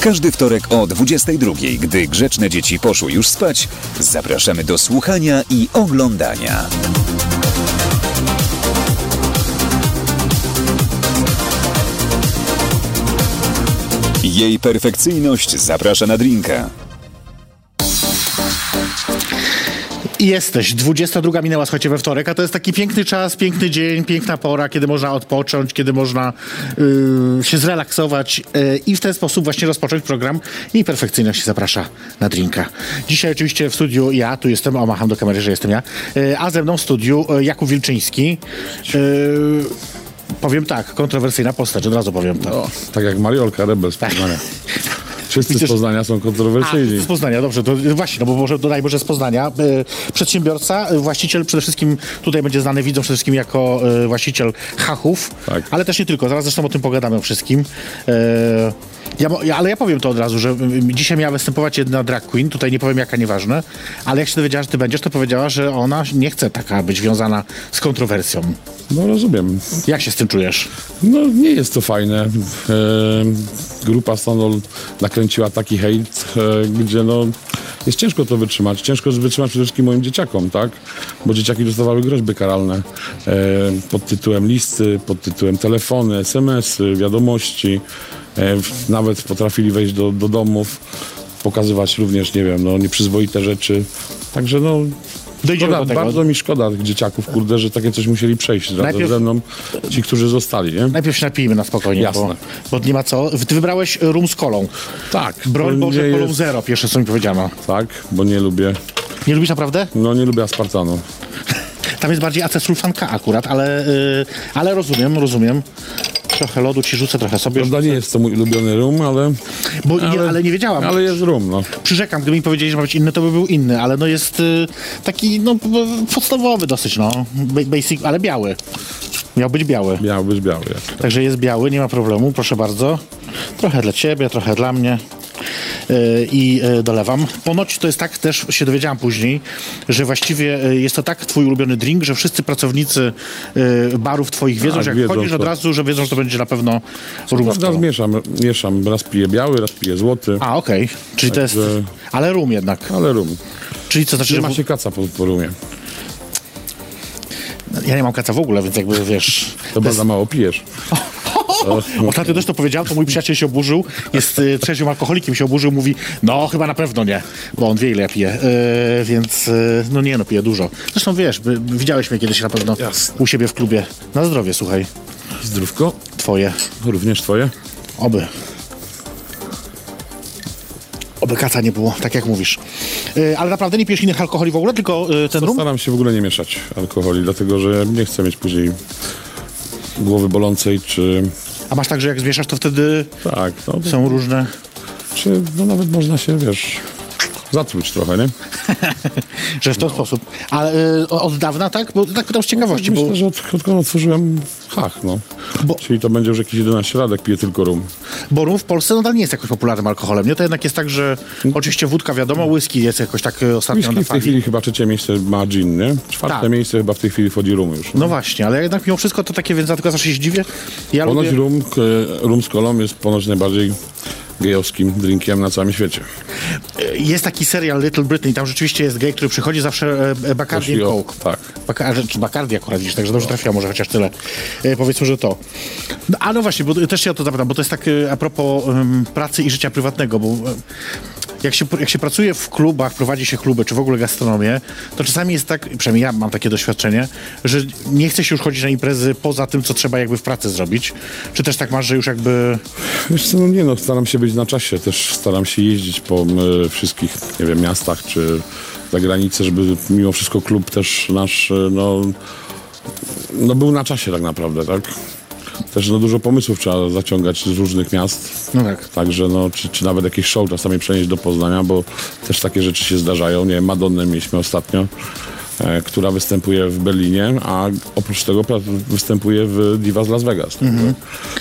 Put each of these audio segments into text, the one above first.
Każdy wtorek o 22, gdy grzeczne dzieci poszły już spać, zapraszamy do słuchania i oglądania. Jej perfekcyjność zaprasza na drinka. I jesteś. 22 minęła, słuchajcie, we wtorek, a to jest taki piękny czas, piękny dzień, piękna pora, kiedy można odpocząć, kiedy można yy, się zrelaksować yy, i w ten sposób właśnie rozpocząć program i perfekcyjność zaprasza na drinka. Dzisiaj oczywiście w studiu ja, tu jestem, o macham do kamery, że jestem ja, yy, a ze mną w studiu yy, Jakub Wilczyński. Yy, powiem tak, kontrowersyjna postać, od razu powiem to. O, tak jak Mariolka Rebel z Poznania. Wszyscy Widzisz- z Poznania są A, kontrowersyjni. z Poznania, dobrze, to właśnie, no bo może dodajmy, że z Poznania. E, Przedsiębiorca, e, właściciel przede wszystkim, tutaj będzie znany widzom przede wszystkim jako e, właściciel Hachów, Tak. ale też nie tylko, zaraz zresztą o tym pogadamy o wszystkim. Ja, ale ja powiem to od razu, że dzisiaj miała występować jedna drag queen, tutaj nie powiem jaka, nieważne, ale jak się dowiedziała, że ty będziesz, to powiedziała, że ona nie chce taka być związana z kontrowersją. No rozumiem. Jak się z tym czujesz? No nie jest to fajne. E, grupa Stanol nakręciła taki hejt, e, gdzie no jest ciężko to wytrzymać. Ciężko wytrzymać przede wszystkim moim dzieciakom, tak? Bo dzieciaki dostawały groźby karalne e, pod tytułem listy, pod tytułem telefony, SMS-y, wiadomości. E, nawet potrafili wejść do, do domów, pokazywać również, nie wiem, no nieprzyzwoite rzeczy. Także no Dojdziemy Szkoda, do tego. bardzo mi szkoda tych dzieciaków, kurde, że takie coś musieli przejść razem Najpierw- ze mną, ci, którzy zostali, nie? Najpierw się napijmy na spokojnie, Jasne. bo, bo nie ma co. Ty wybrałeś rum z kolą. Tak. Broń Boże, kolą jest- zero, pierwsze co mi powiedziano. Tak, bo nie lubię, Nie lubisz naprawdę? no nie lubię aspartanu. Tam jest bardziej acesulfanka akurat, ale, yy, ale rozumiem, rozumiem. Trochę lodu ci rzucę, trochę sobie. Prawda nie jest to mój ulubiony rum, ale... Bo nie, ale nie wiedziałam. Ale jest rum, no. Przyrzekam, gdyby mi powiedzieli, że ma być inny, to by był inny, ale no jest y, taki no, podstawowy dosyć, no. Ba- Basic, ale biały. Miał być biały. Miał być biały. Jest. Także jest biały, nie ma problemu, proszę bardzo. Trochę dla ciebie, trochę dla mnie. I yy, dolewam. Ponoć to jest tak, też się dowiedziałam później, że właściwie yy, jest to tak twój ulubiony drink, że wszyscy pracownicy yy, barów twoich wiedzą, Tak, że jak wiedzą chodzisz od to. razu, że wiedzą, że to będzie na pewno rum z Prawda, kolą. mieszam, mieszam. Raz piję biały, raz piję złoty, A, okej. Czyli to jest... Ale rum jednak. ale rum. Czyli co znaczy, Nie że... ma się kaca po, po rumie. Ja nie mam kaca w ogóle, więc jakby wiesz... To bardzo mało pijesz. Ostatnio też to powiedziałem, to mój przyjaciel się oburzył, jest y, trzeźwym alkoholikiem, się oburzył, mówi, no chyba na pewno nie, bo on wie ile ja piję, y, więc y, no nie no, piję dużo. Zresztą wiesz, by, widziałeś mnie kiedyś na pewno Jasne. u siebie w klubie. Na zdrowie, słuchaj, Zdrówko, twoje, również twoje. oby. Oby kaca nie było, tak jak mówisz. Y, ale naprawdę nie pijesz innych alkoholi w ogóle, tylko y, ten rum? Staram się w ogóle nie mieszać alkoholi, dlatego że nie chcę mieć później głowy bolącej, czy... A masz tak, że jak zmieszasz, to wtedy Tak, no, są różne... czy no nawet można się, wiesz, zatruć trochę, nie? Że w ten sposób. A y, od dawna, tak? Bo tak pytam z ciekawości, bo... Myślę, że od, odkąd otworzyłem Hach, no. Bo- Czyli to będzie już jakieś 11 lat, jak piję tylko rum. Bo rum w Polsce nadal nie jest jakoś popularnym alkoholem, nie? To jednak jest tak, że oczywiście wódka wiadomo, whisky jest jakoś tak e, ostatnio Whisky na w tej fali. chwili chyba trzecie miejsce ma gin, nie? Czwarte Tak. miejsce chyba w tej chwili wchodzi rum już. No właśnie, ale jednak mimo wszystko to takie, więc ja tylko zawsze się zdziwię. Ja Ponoć lubię... rum, rum z kolą jest ponoć najbardziej gejowskim drinkiem na całym świecie. Jest taki serial Little Britain, tam rzeczywiście jest gej, który przychodzi zawsze e, Bacardi and Jeśli o- Coke. tak. Baka, czy Bacardi akurat widzisz, także dobrze trafiła może chociaż tyle. E, powiedzmy, że to. No, a no właśnie, bo też się o to zapytam, bo to jest tak e, a propos pracy i życia prywatnego, bo e, jak się, jak się pracuje w klubach, prowadzi się kluby, czy w ogóle gastronomię, to czasami jest tak, przynajmniej ja mam takie doświadczenie, że nie chce się już chodzić na imprezy poza tym, co trzeba jakby w pracy zrobić. Czy też tak masz, że już jakby... Wiesz co, no nie no, staram się być na czasie, też staram się jeździć po e, wszystkich, nie wiem, miastach czy za granicę, żeby mimo wszystko klub też nasz, e, no, no był na czasie tak naprawdę, tak? Też no, dużo pomysłów trzeba zaciągać z różnych miast. No tak. Także no, czy, czy nawet jakieś show czasami przenieść do Poznania, bo też takie rzeczy się zdarzają. Nie Madonnę mieliśmy ostatnio, która występuje w Berlinie, a oprócz tego występuje w Diva z Las Vegas.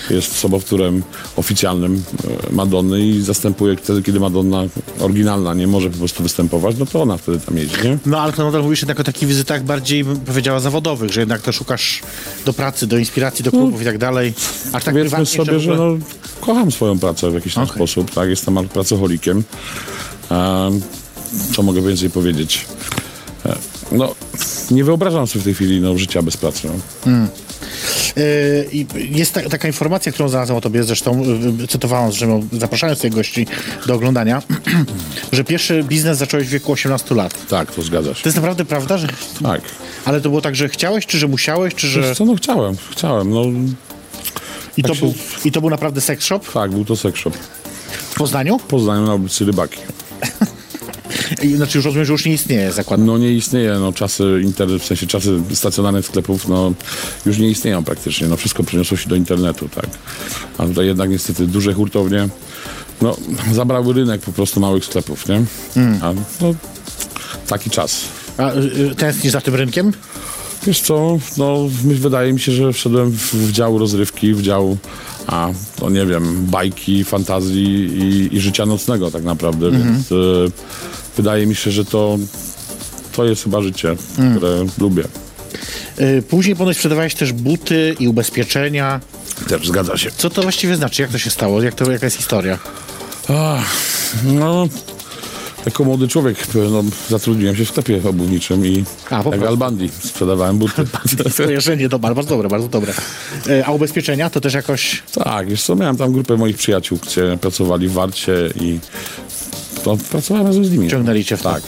Jest sobowtórem oficjalnym e, Madonny i zastępuje wtedy, kiedy Madonna oryginalna nie może po prostu występować, no to ona wtedy tam jeździ, nie? No ale to nadal mówisz jednak o takich wizytach bardziej, powiedziała, zawodowych, że jednak to szukasz do pracy, do inspiracji, do klubów i tak dalej. Aż tak Powiedzmy sobie, w że ogóle- no, kocham swoją pracę w jakiś tam Okej. sposób, tak? Jestem pracocholikiem. Um, co mogę więcej powiedzieć? E, No, nie wyobrażam sobie w tej chwili no, życia bez pracy. No. Yy, i Jest ta, taka informacja, którą znalazłem o tobie, zresztą yy, cytowałem, że ją- zapraszając tych gości do oglądania, że pierwszy biznes zacząłeś w wieku 18 lat. Tak, to zgadza się. To jest naprawdę prawda, że... Tak. Ale to było tak, że chciałeś, czy że musiałeś, czy że... Wiesz co, no chciałem, chciałem. No, I to, tak się- był, I to był naprawdę sex shop tak, był to sex shop. w Poznaniu? W Poznaniu na ulicy Rybaki. I, znaczy już rozumiem, że już nie istnieje zakład. No nie istnieje, no czasy internet, w sensie czasy stacjonarnych sklepów, no już nie istnieją praktycznie, no wszystko przeniosło się do internetu, tak. A tutaj jednak niestety duże hurtownie, no zabrały rynek po prostu małych sklepów, nie? A no taki czas. A yy, tęsknisz za tym rynkiem? Wiesz co, no wydaje mi się, że wszedłem w, w dział rozrywki, w dział, a no nie wiem, bajki, fantazji i, i życia nocnego tak naprawdę, więc e, wydaje mi się, że to, to jest chyba życie, które lubię. Yy, później ponoć sprzedawałeś też buty i ubezpieczenia. Też zgadza się. Co to właściwie znaczy? Jak to się stało? Jak to, jaka jest historia? Ach, no, jako młody człowiek no, zatrudniłem się w sklepie obuwniczym i A, po jak prostu. Albandi sprzedawałem buty. Skojarzenie, dobra, bardzo dobre, bardzo dobre. Yy, a ubezpieczenia to też jakoś... tak, wiesz co, miałem tam grupę moich przyjaciół, którzy pracowali w Warcie i to pracowałem razem z nimi. Ciągnęli cię w. Tak.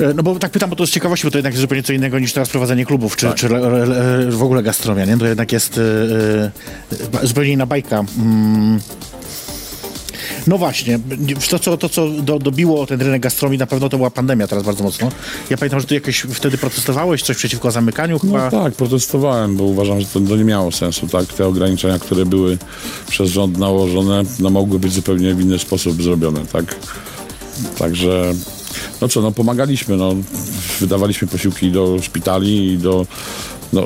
E, No bo tak pytam, bo to z ciekawości, bo to jednak jest zupełnie co innego niż teraz prowadzenie klubów, Tak. czy, czy le, le, le, w ogóle gastronomia, nie? To jednak jest e, e, zupełnie inna bajka. Mm. No właśnie, to co, to, co do, dobiło ten rynek gastronomii, na pewno to była pandemia teraz bardzo mocno. Ja pamiętam, że ty jakoś wtedy protestowałeś, coś przeciwko zamykaniu chyba. No tak, protestowałem, bo uważam, że to, to nie miało sensu, tak? Te ograniczenia, które były przez rząd nałożone, no mogły być zupełnie w inny sposób zrobione, tak? Także, no co, no pomagaliśmy, no. Wydawaliśmy posiłki do szpitali i do, no,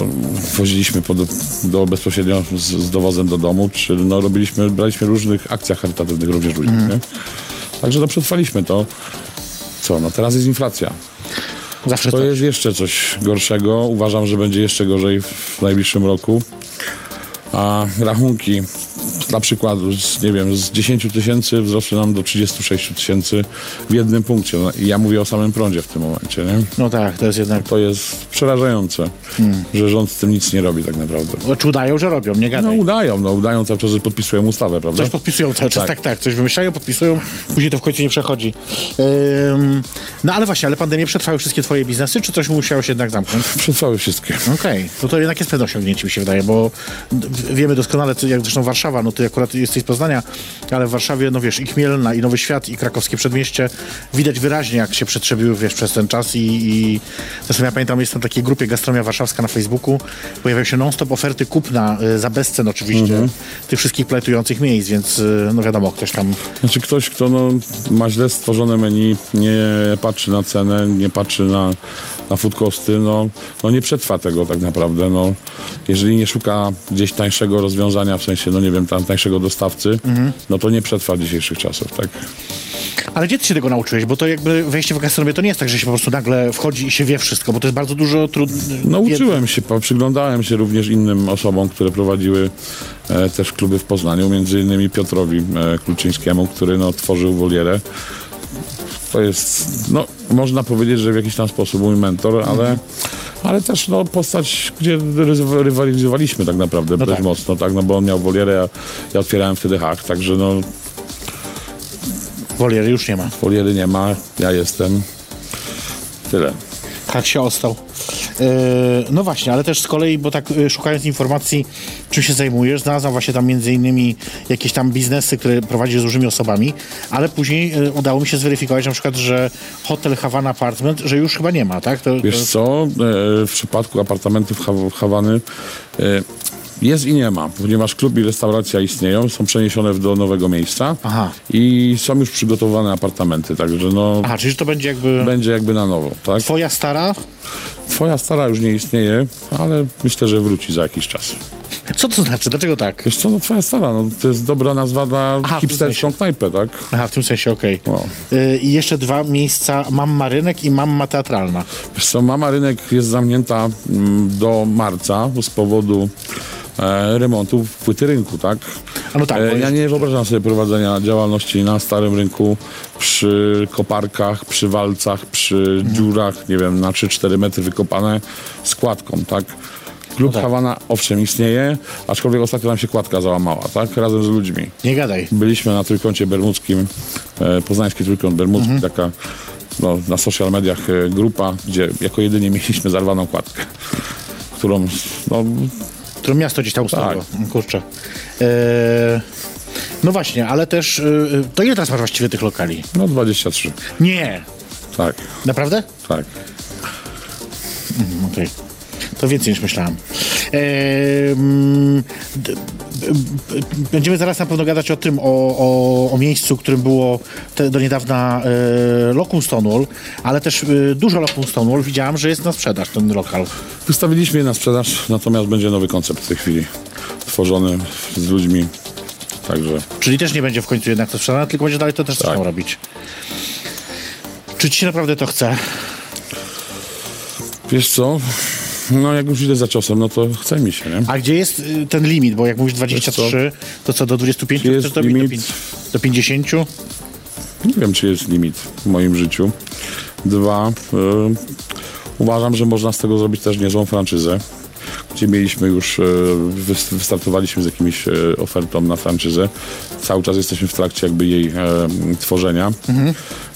woziliśmy pod, do, bezpośrednio z, z dowozem do domu, czy no robiliśmy, braliśmy różnych akcjach charytatywnych również ludzi, nie? Także no przetrwaliśmy to. Co, no teraz jest inflacja. Zawsze To to. jest jeszcze coś gorszego. Uważam, że będzie jeszcze gorzej w najbliższym roku. A rachunki, dla przykładu, z, nie wiem, z 10 tysięcy wzrosły nam do 36 tysięcy w jednym punkcie. No, ja mówię o samym prądzie w tym momencie. Nie? No tak, to jest jednak... To jest przerażające, że rząd z tym nic nie robi tak naprawdę. Czy udają, że robią, nie No gadaj. udają, no udają cały czas, że podpisują ustawę, prawda? Coś podpisują cały czas, tak. Tak. tak, coś wymyślają, podpisują, później to w końcu nie przechodzi. Ym, no ale właśnie, ale pandemię przetrwały wszystkie twoje biznesy, czy coś musiało się jednak zamknąć? Przetrwały wszystkie. Okej, no to jednak jest pewne osiągnięcie, mi się wydaje, bo wiemy doskonale, jak zresztą Warszawa, no ty akurat jesteś z Poznania, ale w Warszawie, no wiesz, i Chmielna, i Nowy Świat, i krakowskie przedmieście, widać wyraźnie, jak się przetrzebiły, wiesz, przez ten czas i, i zresztą ja pamiętam, jestem w takiej grupie Gastromia Warszawska na Facebooku, pojawiają się non-stop oferty kupna, y, za bezcen oczywiście, tych wszystkich plajtujących miejsc, więc y, no wiadomo, ktoś tam Znaczy ktoś, kto no, ma źle stworzone menu, nie patrzy na cenę, nie patrzy na, na food costy, no, no nie przetrwa tego tak naprawdę. No. Jeżeli nie szuka gdzieś tańszego rozwiązania, w sensie, no nie wiem, tam tańszego dostawcy, no to nie przetrwa dzisiejszych czasów, tak? Ale gdzie ty się tego nauczyłeś? Bo to jakby wejście w gastronomię to nie jest tak, że się po prostu nagle wchodzi i się wie wszystko, bo to jest bardzo dużo trudnych. Nauczyłem się, po- przyglądałem się również innym osobom, które prowadziły e, też kluby w Poznaniu, między innymi Piotrowi e, Kluczyńskiemu, który no, tworzył wolierę. To jest, no, można powiedzieć, że w jakiś tam sposób mój mentor, ale, ale też no, postać, gdzie rywalizowaliśmy tak naprawdę dość tak. mocno, tak, no bo on miał wolierę, ja, ja otwierałem wtedy hak, także no, Woliery już nie ma. woliery nie ma, ja jestem. Tyle. Tak się ostał. Yy, no właśnie, ale też z kolei, bo tak yy, szukając informacji, czym się zajmujesz, znalazłam właśnie tam między innymi jakieś tam biznesy, które prowadzisz z różnymi osobami, ale później yy, udało mi się zweryfikować na przykład, że hotel Havana Apartment, że już chyba nie ma, tak? To, Wiesz to, co, e, w przypadku apartamentów Hawany, e, Jest i nie ma, ponieważ klub i restauracja istnieją, są przeniesione do nowego miejsca Aha. i są już przygotowane apartamenty, także no Aha, czyli to będzie jakby będzie jakby na nowo, tak? twoja stara? Twoja stara już nie istnieje, ale myślę, że wróci za jakiś czas. Co to znaczy? Dlaczego tak? Wiesz co, no twoja stara, no to jest dobra nazwa na Aha, hipsterską knajpę, tak? Aha, w tym sensie, okej. No. Y, I jeszcze dwa miejsca, mamma rynek i mamma teatralna. Wiesz co, mama rynek jest zamknięta mm, do marca z powodu e, remontu płyty rynku, tak? A no tak, E, ja jest- nie wyobrażam sobie prowadzenia działalności na starym rynku przy koparkach, przy walcach, przy Mhm. dziurach, nie wiem, na 3-4 metry wykopane z kładką, tak? Klub tak. Hawana owszem istnieje, aczkolwiek ostatnio nam się kładka załamała, tak? Razem z ludźmi. Nie gadaj. Byliśmy na trójkącie bermudzkim, e, poznański trójkąt bermudzki, Mhm. taka no, na social mediach e, grupa, gdzie jako jedynie mieliśmy zarwaną kładkę, którą no, Które miasto gdzieś tam ustawiło. Tak. Kurczę. E, no właśnie, ale też, y, to ile teraz masz właściwie tych lokali? no 23. Nie. Tak, Naprawdę? tak. Okej. To więcej niż myślałem. B- będziemy zaraz na pewno gadać o tym, o, o, o miejscu, którym było te, do niedawna e, Locum Stonewall, ale też e, dużo Locum Stonewall. Widziałam, że jest na sprzedaż ten lokal. Wystawiliśmy je na sprzedaż, natomiast będzie nowy koncept w tej chwili tworzony z ludźmi. Także Czyli też nie będzie w końcu jednak to sprzedane, tylko będzie dalej to też Tak. robić. Czy ci się naprawdę to chce? wiesz co? No jak już idę za ciosem, no to chce mi się, nie? A gdzie jest y, ten limit? Bo jak mówisz 23, to co, do 25 Gdzie jest chcesz dobić? Do, limit? do 50? Nie wiem, czy jest limit w moim życiu. Dwa, y, uważam, że można z tego zrobić też niezłą franczyzę, gdzie mieliśmy już, wys- wystartowaliśmy z jakimiś y, ofertą na franczyzę. Cały czas jesteśmy w trakcie jakby jej e, tworzenia.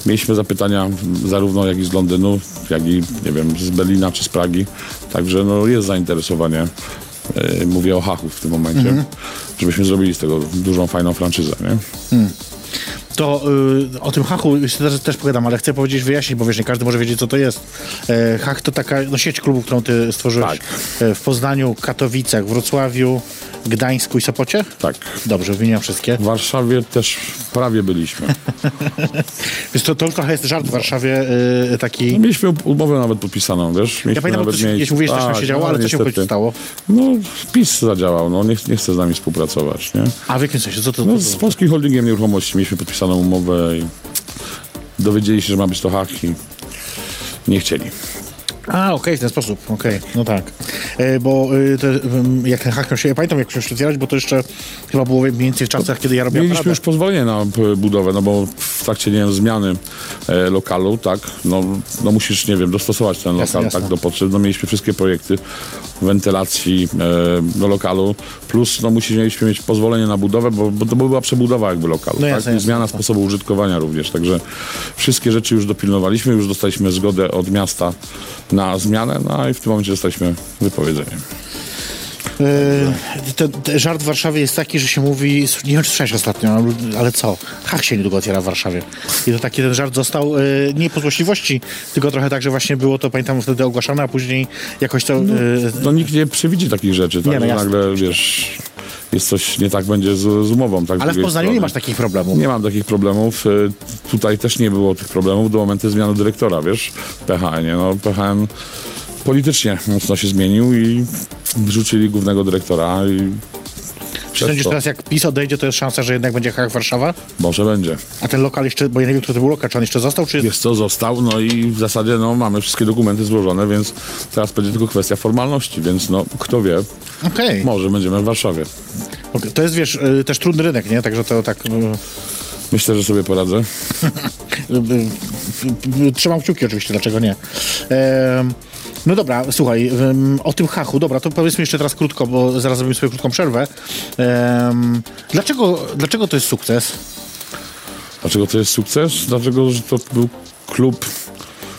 Mieliśmy zapytania zarówno jak i z Londynu, jak i, nie wiem, z Berlina czy z Pragi. Także no, jest zainteresowanie. E, Mówię o Hachu w tym momencie, żebyśmy zrobili z tego dużą, fajną franczyzę, nie? To y, o tym hachu jeszcze też, też pogadam, ale chcę powiedzieć, wyjaśnić, bo wiesz, nie każdy może wiedzieć, co to jest. E, hach to taka no, sieć klubów, którą ty stworzyłeś Tak. e, w Poznaniu, Katowicach, Wrocławiu, Gdańsku i Sopocie? Tak. Dobrze, wymieniam wszystkie. W Warszawie też prawie byliśmy. Wiesz, to, to trochę jest żart w Warszawie y, taki... Mieliśmy umowę nawet podpisaną, wiesz? Mieliśmy Ja pamiętam, nawet to się, mieć- mówisz, też tam Tak, się działo, no, ale co się niestety. stało? No, PiS zadziałał, no, nie, nie chce z nami współpracować, nie? A w jakim sensie? Co to, No, to, z to? Polskim Holdingiem Nieruchomości mieliśmy podpisaną umowę i dowiedzieli się, że ma być to hak i nie chcieli. A, okej, w ten sposób, okej, no tak. E, bo y, te, jak ten miał się, ja pamiętam jak się otwierać, bo to jeszcze chyba było mniej więcej w czasach, kiedy ja robiłem Mieliśmy już pozwolenie na p- budowę, no bo w trakcie, nie wiem, zmiany e, lokalu, tak, no, no musisz, nie wiem, dostosować ten Jasne, lokal jasne. tak do potrzeb. No mieliśmy wszystkie projekty wentylacji e, do lokalu, plus no musieliśmy mieliśmy mieć pozwolenie na budowę, bo, bo to była przebudowa jakby lokalu, No tak? jasne, zmiana jasne. sposobu użytkowania również, także wszystkie rzeczy już dopilnowaliśmy, już dostaliśmy zgodę od miasta na zmianę, no i w tym momencie dostaliśmy wypowiedzenie. Y, ten, ten żart w Warszawie jest taki, że się mówi, nie wiem czy słyszałeś ostatnio, ale- co? Hach się niedługo otwiera w Warszawie. I to taki ten żart został y, nie po złośliwości, tylko trochę tak, że właśnie było to, pamiętam, wtedy ogłaszane, a później jakoś to... Y, No nikt nie przewidzi takich rzeczy, tak, Nie, no jasne, nagle, wiesz, jest coś nie tak będzie z, z umową. Tak, ale w Poznaniu nie strony. masz takich problemów. Nie mam takich problemów. Y, Tutaj też nie było tych problemów do momentu zmiany dyrektora, wiesz, w PHN-ie. No, PHN politycznie mocno się zmienił i wrzucili głównego dyrektora i Czy sądzisz teraz, jak PiS odejdzie, to jest szansa, że jednak będzie Hach Warszawa? może będzie. A ten lokal jeszcze, bo ja nie wiem, kto to był lokal, czy on jeszcze został, czy jest... Co, został, no i w zasadzie no, mamy wszystkie dokumenty złożone, więc teraz będzie tylko kwestia formalności, więc no, kto wie, Okej. może będziemy w Warszawie. Okej. To jest, wiesz, y, też trudny rynek, nie? Także to tak... y, Myślę, że sobie poradzę. y, Trzymam kciuki oczywiście, dlaczego nie. No dobra, słuchaj, o tym hachu, dobra, to powiedzmy jeszcze teraz krótko, bo zaraz zrobimy sobie krótką przerwę. Em, Dlaczego, dlaczego to jest sukces? Dlaczego to jest sukces? Dlatego, że to był klub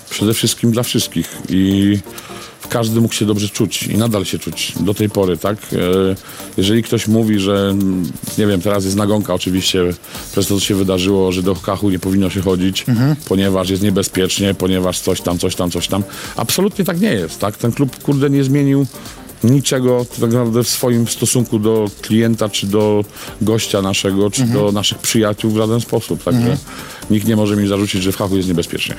przede wszystkim dla wszystkich i każdy mógł się dobrze czuć i nadal się czuć do tej pory, tak? E, Jeżeli ktoś mówi, że mm, nie wiem, teraz jest nagonka oczywiście przez to, co się wydarzyło, że do kachu nie powinno się chodzić, ponieważ jest niebezpiecznie, ponieważ coś tam, coś tam, coś tam. Absolutnie tak nie jest, tak? Ten klub, kurde, nie zmienił niczego tak naprawdę w swoim stosunku do klienta, czy do gościa naszego, czy do naszych przyjaciół w żaden sposób. Także nikt nie może mi zarzucić, że w hachu jest niebezpiecznie.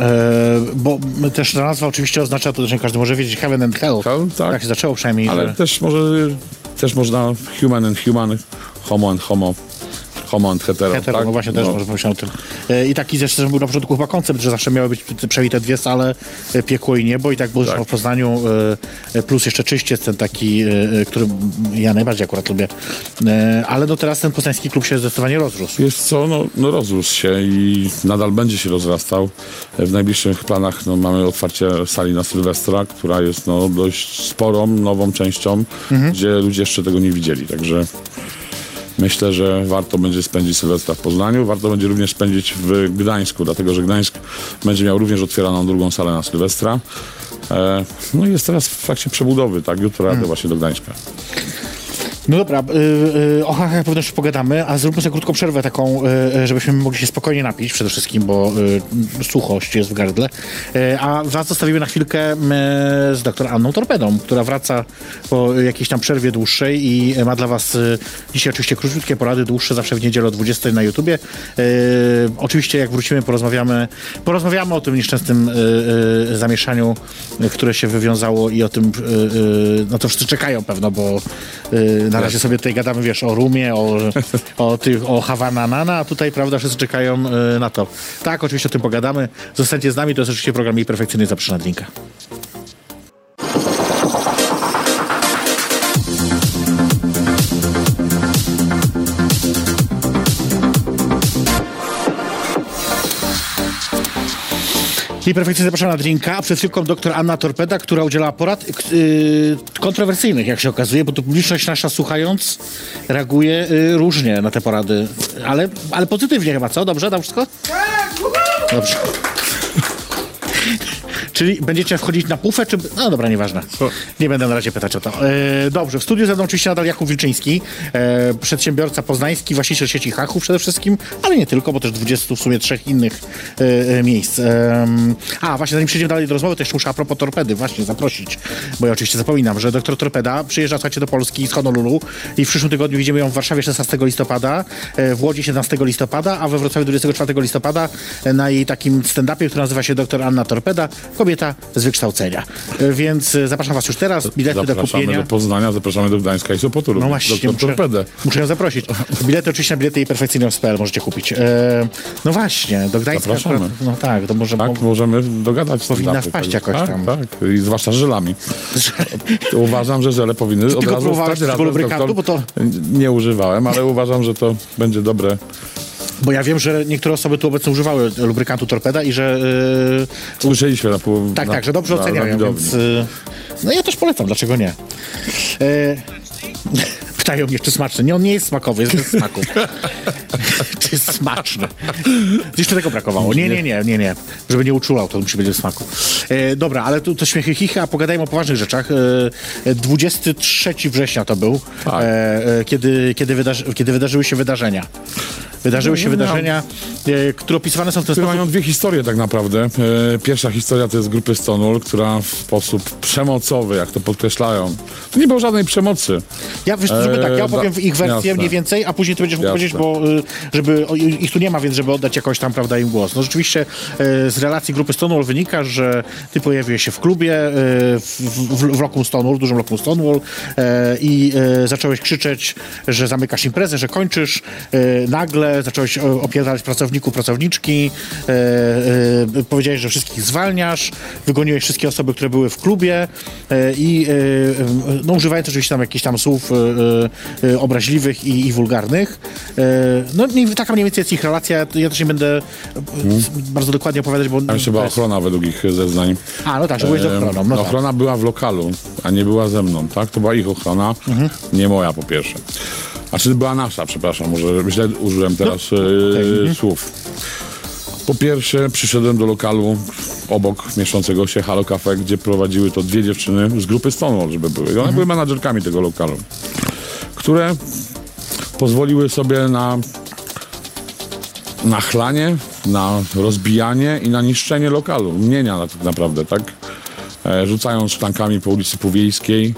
E, bo też ta nazwa oczywiście oznacza to, że każdy może wiedzieć heaven and hell. Hell, tak. Tak się zaczęło przynajmniej. Ale że... też może, też można human and human, homo and homo, homo and hetero. Hetero, tak? no właśnie też No. może pomyśleć o tym. E, I taki zresztą był na początku chyba koncept, że zawsze miały być przynajmniej te dwie sale, e, piekło i niebo i tak było Tak. w Poznaniu, e, plus jeszcze Czyściec, ten taki, który ja najbardziej akurat lubię. Ale no teraz ten poznański klub się zdecydowanie rozrósł. Wiesz co, no, no rozrósł się i nadal będzie się rozrastał. W najbliższych planach no, mamy otwarcie sali na Sylwestra, która jest no, dość sporą, nową częścią, gdzie ludzie jeszcze tego nie widzieli. Także myślę, że warto będzie spędzić Sylwestra w Poznaniu. Warto będzie również spędzić w Gdańsku, dlatego że Gdańsk będzie miał również otwieraną drugą salę na Sylwestra. E, no i jest teraz w trakcie przebudowy, tak? Jutro jadę właśnie do Gdańska. No dobra, y, y, o hachach pewno jeszcze pogadamy, a zróbmy sobie krótką przerwę taką, y, y, żebyśmy mogli się spokojnie napić przede wszystkim, bo y, suchość jest w gardle. Y, a was zostawimy na chwilkę z doktor Anną Torpedą, która wraca po jakiejś tam przerwie dłuższej i ma dla was dzisiaj oczywiście króciutkie porady, dłuższe zawsze w niedzielę o 20 na YouTubie. Oczywiście jak wrócimy porozmawiamy, porozmawiamy o tym nieszczęsnym zamieszaniu, które się wywiązało i o tym, y, no to wszyscy czekają pewno, bo na razie sobie tutaj gadamy, wiesz, o rumie, o, o, tych, o Havana Nana, a tutaj, prawda, wszyscy czekają y, na to. Tak, oczywiście o tym pogadamy. Zostańcie z nami, to jest oczywiście program Jej Perfekcyjny, zapraszam na linka. I perfekcyjnie zapraszam na drinka, a przed chwilką doktor Anna Torpeda, która udzielała porad yy, kontrowersyjnych, jak się okazuje, bo tu publiczność nasza słuchając reaguje yy, różnie na te porady, ale, ale pozytywnie chyba, co? Dobrze, tam wszystko? Dobrze. Czyli będziecie wchodzić na pufę, czy... No dobra, nieważne. Nie będę na razie pytać o to. E, dobrze, w studiu ze mną oczywiście nadal Jakub Wilczyński, e, przedsiębiorca poznański, właściciel sieci Hachów przede wszystkim, ale nie tylko, bo też 20 w sumie trzech innych e, e, miejsc. A, właśnie zanim przejdziemy dalej do rozmowy, to jeszcze muszę a propos torpedy właśnie zaprosić, bo ja oczywiście zapominam, że doktor Torpeda przyjeżdża, słuchajcie, do Polski z Honolulu i w przyszłym tygodniu widzimy ją w Warszawie 16 listopada, e, w Łodzi 17 listopada, a we Wrocławiu 24 listopada e, na jej takim stand-upie, który nazywa się Doktor Anna Torpeda, kobieta z wykształcenia. E, Więc e, zapraszam was już teraz, bilety do Zapraszamy kupienia. do Poznania, zapraszamy do Gdańska i Sopotu. No właśnie, Doktor muszę, Torpedę. muszę ją zaprosić. Bilety oczywiście na bilety i perfekcyjność.pl możecie kupić. E, no właśnie, do Gdańska Zapraszamy. no tak, to może... Tak, możemy dogadać. Powinna wpaść jakoś tak, tam. Tak, i zwłaszcza żelami. To uważam, że żele powinny od tylko razu próbowałeś doktor- bo Nie używałem, ale uważam, że to będzie dobre. Bo ja wiem, że niektóre osoby tu obecnie używały lubrykantu Torpeda i że... e, Słyszeliśmy na pół. Tak, na, tak, że dobrze oceniają, więc... y, No ja też polecam, dlaczego nie? E, pytają mnie, czy smaczny. Nie, on nie jest smakowy, jest bez smaku. czy jest smaczny. Jeszcze tego brakowało. Nie, nie, nie, nie, nie. Żeby nie uczulał, to musi być bez smaku. E, dobra, ale tu to śmiechy chichy, a pogadajmy o poważnych rzeczach. E, 23 września to był, Tak. e, kiedy, kiedy, wydarzy, kiedy wydarzyły się wydarzenia. Wydarzyły się No, wydarzenia, e, które opisywane są w ten Które sposób. mają dwie historie tak naprawdę. E, Pierwsza historia to jest grupy Stonewall, która w sposób przemocowy, jak to podkreślają, to nie było żadnej przemocy. Ja wiesz, zróbmy tak, ja opowiem w ich wersję jasne. mniej więcej, a później ty będziesz mógł Jasne. powiedzieć, bo y, żeby ich tu nie ma, więc żeby oddać jakoś tam, prawda, im głos. No rzeczywiście z relacji grupy Stonewall wynika, że ty pojawiłeś się w klubie w, w, w lokum Stonewall, w dużym lokum Stonewall i zacząłeś krzyczeć, że zamykasz imprezę, że kończysz. Nagle zacząłeś o- opierdalać pracowników, pracowniczki, y, y, powiedziałeś, że wszystkich zwalniasz, wygoniłeś wszystkie osoby, które były w klubie y, i no, używając oczywiście tam jakichś tam słów obraźliwych i, i wulgarnych. No taka mniej więcej jest ich relacja. Ja też nie będę y, bardzo dokładnie opowiadać, bo... Tam była jest- ochrona według ich zeznań. A, no tak, że byłeś z ochroną. No tak. ochrona była w lokalu, a nie była ze mną, tak? To była ich ochrona, Mhm. nie moja po pierwsze. Znaczy była nasza, przepraszam, może źle użyłem teraz No, e, Mhm. słów. Po pierwsze przyszedłem do lokalu obok mieszczącego się Halo Cafe, gdzie prowadziły to dwie dziewczyny z grupy Stonewall, żeby były. One Mhm. były menadżerkami tego lokalu, które pozwoliły sobie na nachlanie, na rozbijanie i na niszczenie lokalu, mienia na- tak naprawdę, tak? e, rzucając szklankami po ulicy Pówiejskiej,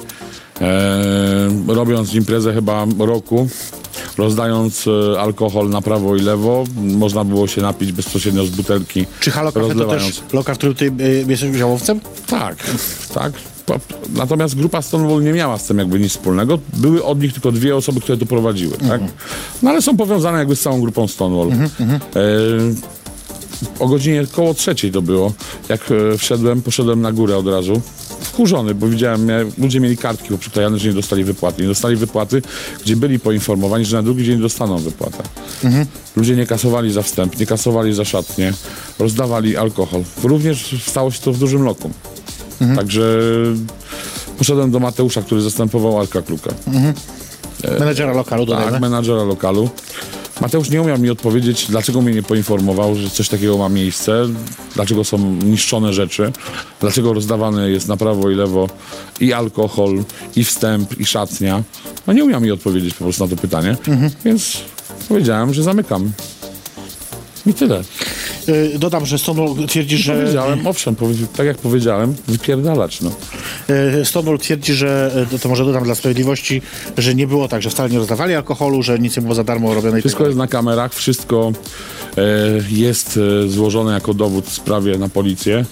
e, robiąc imprezę chyba roku, rozdając e, alkohol na prawo i lewo. Można było się napić bezpośrednio z butelki, Czy Halo Cafe to też lokal, w którym ty y, jesteś udziałowcem? Tak, tak. Natomiast grupa Stonewall nie miała z tym jakby nic wspólnego. Były od nich tylko dwie osoby, które to prowadziły, tak? No ale są powiązane jakby z całą grupą Stonewall. E, o godzinie koło trzeciej to było. Jak e, wszedłem, poszedłem na górę od razu. Wkurzony, bo widziałem, ludzie mieli kartki poprzyklejane, że nie dostali wypłaty. Nie dostali wypłaty, gdzie byli poinformowani, że na drugi dzień dostaną wypłatę. Ludzie nie kasowali za wstęp, nie kasowali za szatnie, rozdawali alkohol. Również stało się to w dużym lokum. Także poszedłem do Mateusza, który zastępował Arka Kluka. Menedżera lokalu, Tak, dodajmy. menadżera lokalu. Mateusz nie umiał mi odpowiedzieć, dlaczego mnie nie poinformował, że coś takiego ma miejsce, dlaczego są niszczone rzeczy, dlaczego rozdawany jest na prawo i lewo i alkohol, i wstęp, i szatnia. No nie umiał mi odpowiedzieć po prostu na to pytanie, więc powiedziałem, że zamykam. I tyle. Y, Dodam, że Stonewall twierdzi, że... Powiedziałem, owszem, tak jak powiedziałem, wypierdalać, no. Y, Stonewall twierdzi, że, y, to może dodam dla sprawiedliwości, że nie było tak, że wcale nie rozdawali alkoholu, że nic nie było za darmo robione i tak Wszystko jest na kamerach, wszystko e, jest e, złożone jako dowód w sprawie na policję.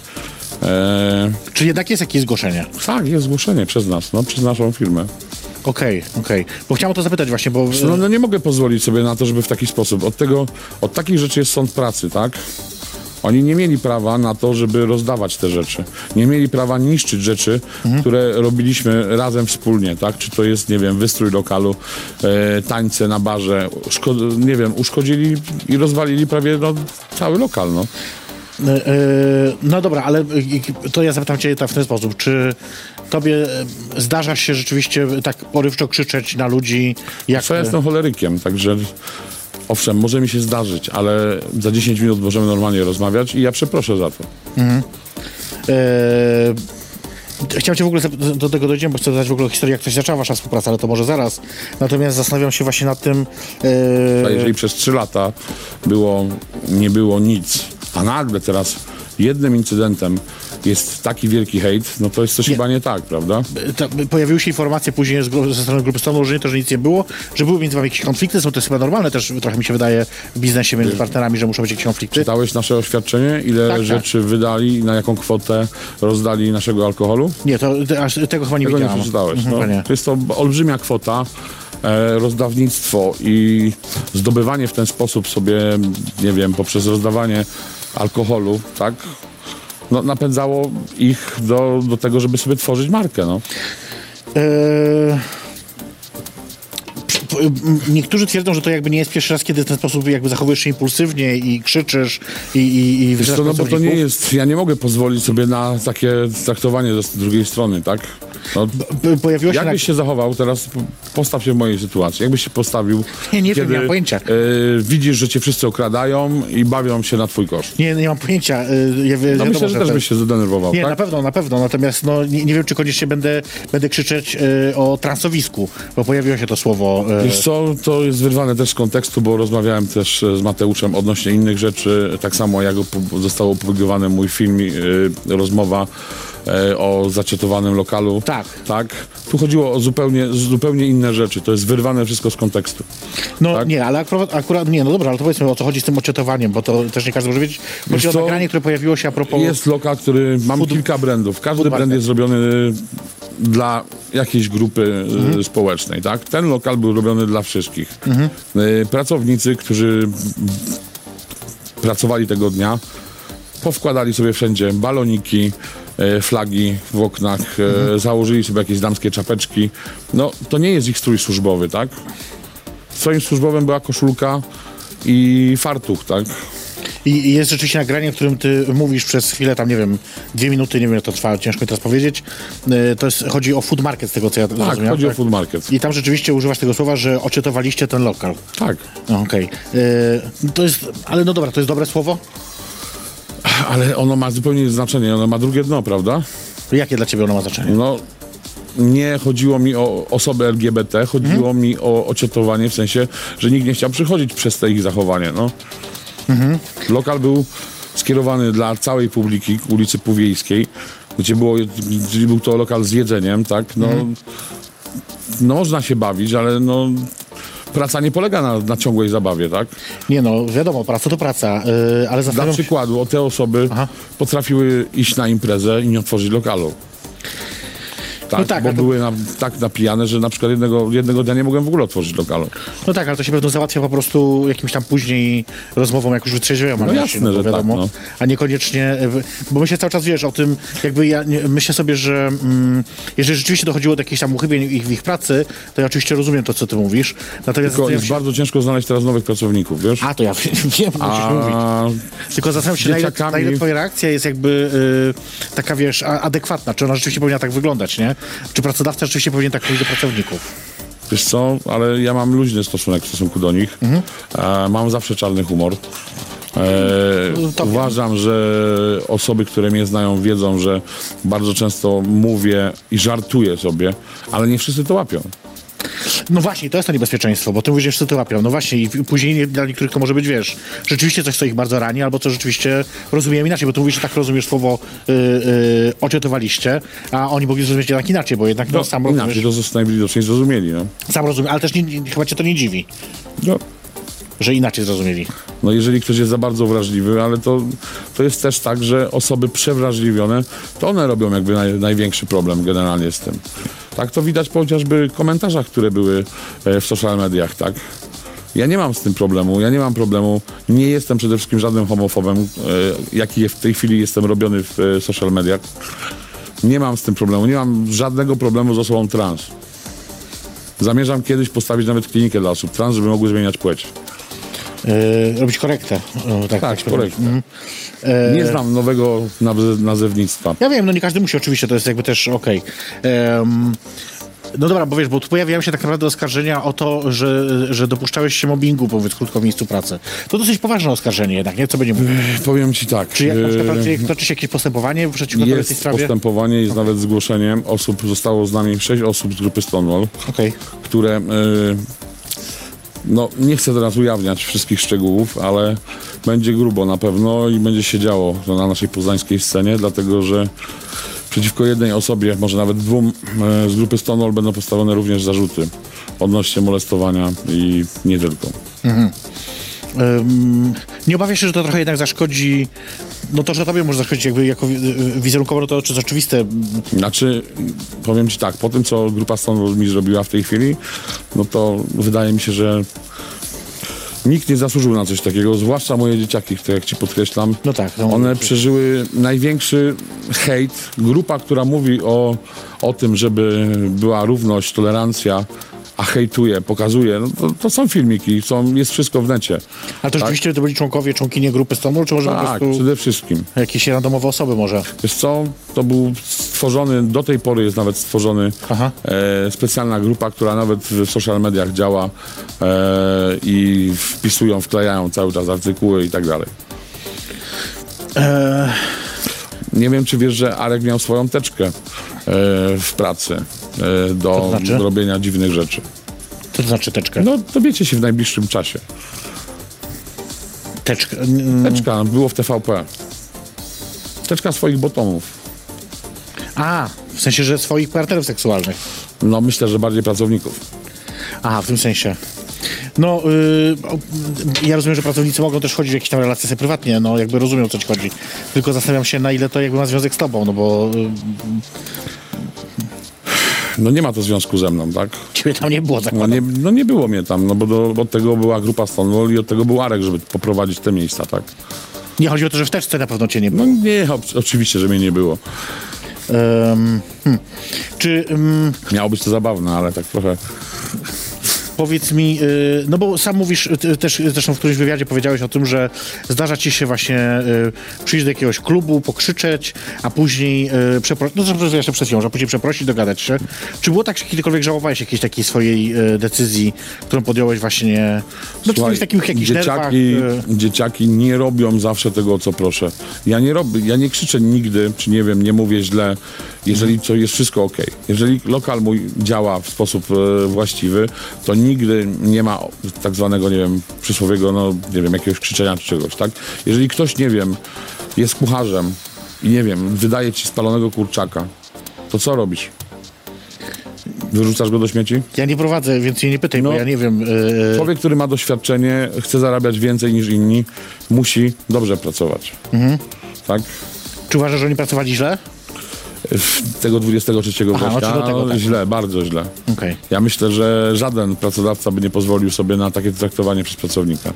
E, Czy jednak jest jakieś zgłoszenie? tak, jest zgłoszenie przez nas, no, przez naszą firmę. Okej, okej. Bo chciałem o to zapytać właśnie, bo... No, no nie mogę pozwolić sobie na to, żeby w taki sposób. Od tego, od takich rzeczy jest sąd pracy, tak? Oni nie mieli prawa na to, żeby rozdawać te rzeczy. Nie mieli prawa niszczyć rzeczy, które robiliśmy razem wspólnie, tak? Czy to jest, nie wiem, wystrój lokalu, e, tańce na barze, nie wiem, uszkodzili i rozwalili prawie no, cały lokal, no. Y, y, No dobra, ale y, to ja zapytam cię w ten sposób. Czy tobie zdarza się rzeczywiście tak porywczo krzyczeć na ludzi, jak... Ja jestem cholerykiem, także owszem, może mi się zdarzyć, ale za 10 minut możemy normalnie rozmawiać i ja przeproszę za to. E, Chciałem cię w ogóle do tego dojdziemy, bo chcę zadać w ogóle historię, jak to się zaczęła wasza współpraca, ale to może zaraz. Natomiast zastanawiam się właśnie nad tym. A E, jeżeli przez 3 lata było, nie było nic, a nagle teraz jednym incydentem jest taki wielki hejt, no to jest coś chyba nie tak, prawda? ta, pojawiły się informacje później ze strony grupy nie to, że nic nie było, że były między wami jakieś konflikty, są to jest chyba normalne też, trochę mi się wydaje, w biznesie między partnerami, że muszą być jakieś konflikty. Dałeś nasze oświadczenie, ile Tak, tak. rzeczy wydali, na jaką kwotę rozdali naszego alkoholu? Nie, to aż tego chyba nie Tego nie widziałam. przeczytałeś. Mhm, No. nie. To jest to olbrzymia kwota. E, rozdawnictwo i zdobywanie w ten sposób sobie, nie wiem, poprzez rozdawanie alkoholu, tak? No, napędzało ich do, do tego, żeby sobie tworzyć markę, no. Eee, Niektórzy twierdzą, że to jakby nie jest pierwszy raz, kiedy w ten sposób jakby zachowujesz się impulsywnie i krzyczysz i, i, i Wiesz co, no bo to nie jest, ja nie mogę pozwolić sobie na takie traktowanie z drugiej strony, tak? No, Pojawiło się jakbyś na... się zachował teraz, postaw się w mojej sytuacji, jakbyś się postawił, Nie, nie wiem, kiedy nie mam pojęcia. e, widzisz, że cię wszyscy okradają i bawią się na twój koszt. Nie, nie mam pojęcia. y, Ja, No wiadomo, myślę, że też te- byś się zdenerwował, Nie, tak? na pewno, na pewno. Natomiast no, nie, nie wiem, czy koniecznie będę, będę krzyczeć y, o transowisku, bo pojawiło się to słowo. Y, Wiesz co, to jest wyrwane też z kontekstu, bo rozmawiałem też z Mateuszem odnośnie innych rzeczy, tak samo jak został opublikowany mój film, e, rozmowa e, o zacietowanym lokalu. Tak. Tak. Tu chodziło o zupełnie, zupełnie inne rzeczy, to jest wyrwane wszystko z kontekstu. no tak? nie, ale akurat, akurat, nie, no dobra, ale to powiedzmy o co chodzi z tym ocietowaniem, bo to też nie każdy może wiedzieć. Chodzi Wiesz o nagranie, które pojawiło się a propos... Jest lokal, który, mam Food- kilka brandów, każdy brand jest zrobiony dla jakiejś grupy e, społecznej, tak? Ten lokal był robiony dla wszystkich. E, Pracownicy, którzy pracowali tego dnia, powkładali sobie wszędzie baloniki, e, flagi w oknach, e, założyli sobie jakieś damskie czapeczki. No, to nie jest ich strój służbowy, tak? Swoim służbowym była koszulka i fartuch, tak? I jest rzeczywiście nagranie, w którym ty mówisz przez chwilę, tam nie wiem, dwie minuty, nie wiem, jak to trwa, ciężko mi teraz powiedzieć. Y, To jest, chodzi o food market, z tego co ja Tak, zrozumiałem. chodzi o food market. I tam rzeczywiście używasz tego słowa, że ocietowaliście ten lokal. Tak. No, Okej. Y, To jest, ale no dobra, to jest dobre słowo? Ale ono ma zupełnie znaczenie, ono ma drugie dno, prawda? Jakie dla ciebie ono ma znaczenie? No, nie chodziło mi o osoby LGBT, chodziło mi o ocietowanie w sensie, że nikt nie chciał przychodzić przez te ich zachowanie, no. Lokal był skierowany dla całej publiki ulicy Pówiejskiej. gdzie, było, gdzie był to lokal z jedzeniem, tak, no, no można się bawić, ale no praca nie polega na, na ciągłej zabawie, tak? Nie no, wiadomo, praca to praca, yy, ale Dla zastanawiam się... przykładu, o te osoby Aha. potrafiły iść na imprezę i nie otworzyć lokalu. Tak, No tak, bo a to- były na, tak napijane, że na przykład jednego, jednego dnia nie mogłem w ogóle otworzyć lokalu. No tak, ale to się pewno załatwia po prostu jakimś tam później rozmową, jak już wytrzeźwieją. ale jasne, to że tak, wiadomo, no. A niekoniecznie, e, bo myślę cały czas, wiesz, o tym, jakby ja myślę sobie, że mm, jeżeli rzeczywiście dochodziło do jakichś tam uchybień ich, w ich pracy, to ja oczywiście rozumiem to, co ty mówisz. Natomiast Tylko jest się, bardzo ciężko znaleźć teraz nowych pracowników, wiesz? a to ja wiem, musisz mówić. A Tylko zastanawiam się, na ile, dzieciakami- na ile twoja reakcja jest jakby y, taka, wiesz, a, adekwatna. Czy ona rzeczywiście powinna tak wyglądać, nie? Czy pracodawca rzeczywiście powinien tak mówić do pracowników? Wiesz co, ale ja mam luźny stosunek w stosunku do nich. Mhm. E, mam zawsze czarny humor. E, wiem. uważam, że osoby, które mnie znają, wiedzą, że bardzo często mówię i żartuję sobie, ale nie wszyscy to łapią. No właśnie, to jest to niebezpieczeństwo, bo ty mówisz, że wszyscy to łapią. No właśnie i później nie- dla niektórych to może być, wiesz, rzeczywiście coś, co ich bardzo rani, albo co rzeczywiście rozumiem inaczej, bo ty mówisz, że tak rozumiesz słowo y, y, ociotowaliście, a oni mogli zrozumieć jednak inaczej, bo jednak no, sam Inaczej rozumiesz, to zostanie widocznie zrozumieli. No. sam rozumiem, ale też nie, nie, chyba cię to nie dziwi, No. Że inaczej zrozumieli. No jeżeli ktoś jest za bardzo wrażliwy, ale to, to jest też tak, że osoby przewrażliwione, to one robią jakby naj, największy problem generalnie z tym. Tak to widać po chociażby komentarzach, które były e, w social mediach, tak? Ja nie mam z tym problemu, ja nie mam problemu, nie jestem przede wszystkim żadnym homofobem, e, jaki w tej chwili jestem robiony w e, social mediach. Nie mam z tym problemu, nie mam żadnego problemu z osobą trans. Zamierzam kiedyś postawić nawet klinikę dla osób trans, żeby mogły zmieniać płeć. Y, robić korektę. O, tak, Tak, tak korekt. Mhm. Nie znam nowego naze- nazewnictwa. Ja wiem, no nie każdy musi oczywiście, to jest jakby też okej. Em, no dobra, bo wiesz, bo tu pojawiają się tak naprawdę oskarżenia o to, że, że dopuszczałeś się mobbingu, powiedz krótko, w miejscu pracy. To dosyć poważne oskarżenie jednak, nie? Co będzie mówić? Powiem ci tak. Czy jak na przykład e, czy toczy się jakieś postępowanie przeciwko tej jest sprawie? postępowanie, jest nawet zgłoszenie osób, zostało z nami sześć osób z grupy Stonewall, Okej. które, e, no nie chcę teraz ujawniać wszystkich szczegółów, ale będzie grubo na pewno i będzie się działo na naszej poznańskiej scenie, dlatego że przeciwko jednej osobie, może nawet dwóm e, z grupy Stonewall będą postawione również zarzuty odnośnie molestowania i nie tylko. Em, nie obawiasz się, że to trochę jednak zaszkodzi, no to, że tobie może zaszkodzić jakby jako wi- wizerunkowo, no to czy oczywiste, Znaczy, powiem ci tak, po tym co grupa Stonewall mi zrobiła w tej chwili, no to wydaje mi się, że nikt nie zasłużył na coś takiego, zwłaszcza moje dzieciaki, które jak ci podkreślam, No tak, no. one przeżyły największy hejt. Grupa, która mówi o, o tym, żeby była równość, tolerancja, a hejtuje, pokazuje, no to, to są filmiki, są, jest wszystko w necie. ale to rzeczywiście to byli członkowie, członkinie grupy Stonewall, czy może po Tak, prostu przede wszystkim. jakieś randomowe osoby może? Wiesz co, to był stworzony, do tej pory jest nawet stworzony e, specjalna grupa, która nawet w social mediach działa e, i wpisują, wklejają cały czas artykuły i tak dalej. Eee, Nie wiem, czy wiesz, że Arek miał swoją teczkę e, w pracy e, do to znaczy? robienia dziwnych rzeczy. co to znaczy teczkę? No, dowiecie się w najbliższym czasie. Teczkę. mm, Teczka było w TVP. Teczka swoich botonów. A, w sensie, że swoich partnerów seksualnych. No, myślę, że bardziej pracowników. Aha, w tym sensie. No, yy, ja rozumiem, że pracownicy mogą też chodzić w jakieś tam relacje sobie prywatnie, no jakby rozumiem, o co ci chodzi. Tylko zastanawiam się, na ile to jakby ma związek z tobą, no bo yy, No, nie ma to związku ze mną, tak? ciebie tam nie było No zakładam. nie, no nie było mnie tam, no bo do, od tego była grupa Stonewall i od tego był Arek, żeby poprowadzić te miejsca, tak? Nie chodzi o to, że w teczce na pewno cię nie było. No nie, o, oczywiście, że mnie nie było. Ym, hmm. Czy ym, Miało być to zabawne, ale tak trochę... powiedz mi, yy, no bo sam mówisz, ty, też zresztą w którymś wywiadzie powiedziałeś o tym, że zdarza ci się właśnie yy, przyjść do jakiegoś klubu, pokrzyczeć, a później przeprosić, no to jeszcze przed chwilą, że później przeprosić, dogadać się. Czy było tak, że kiedykolwiek żałowałeś jakiejś takiej swojej decyzji, którą podjąłeś właśnie, no Słuchaj, w takich jakichś nerwach? dzieciaki, yy, dzieciaki nie robią zawsze tego, o co proszę. Ja nie robię, ja nie krzyczę nigdy, czy nie wiem, nie mówię źle, jeżeli co jest wszystko ok. Jeżeli lokal mój działa w sposób e, właściwy, to nigdy nie ma tak zwanego, nie wiem, przysłowiego, no nie wiem, jakiegoś krzyczenia czy czegoś, tak? Jeżeli ktoś, nie wiem, jest kucharzem i nie wiem, wydaje ci spalonego kurczaka, to co robisz? Wyrzucasz go do śmieci? Ja nie prowadzę, więc nie pytaj, No. bo ja nie wiem. e, Człowiek, który ma doświadczenie, chce zarabiać więcej niż inni, musi dobrze pracować. Mhm. Tak? czy uważasz, że oni pracowali źle? Tego 23 Aha, września no, do tego, tak. źle, bardzo źle. Okej. Ja myślę, że żaden pracodawca by nie pozwolił sobie na takie traktowanie przez pracownika.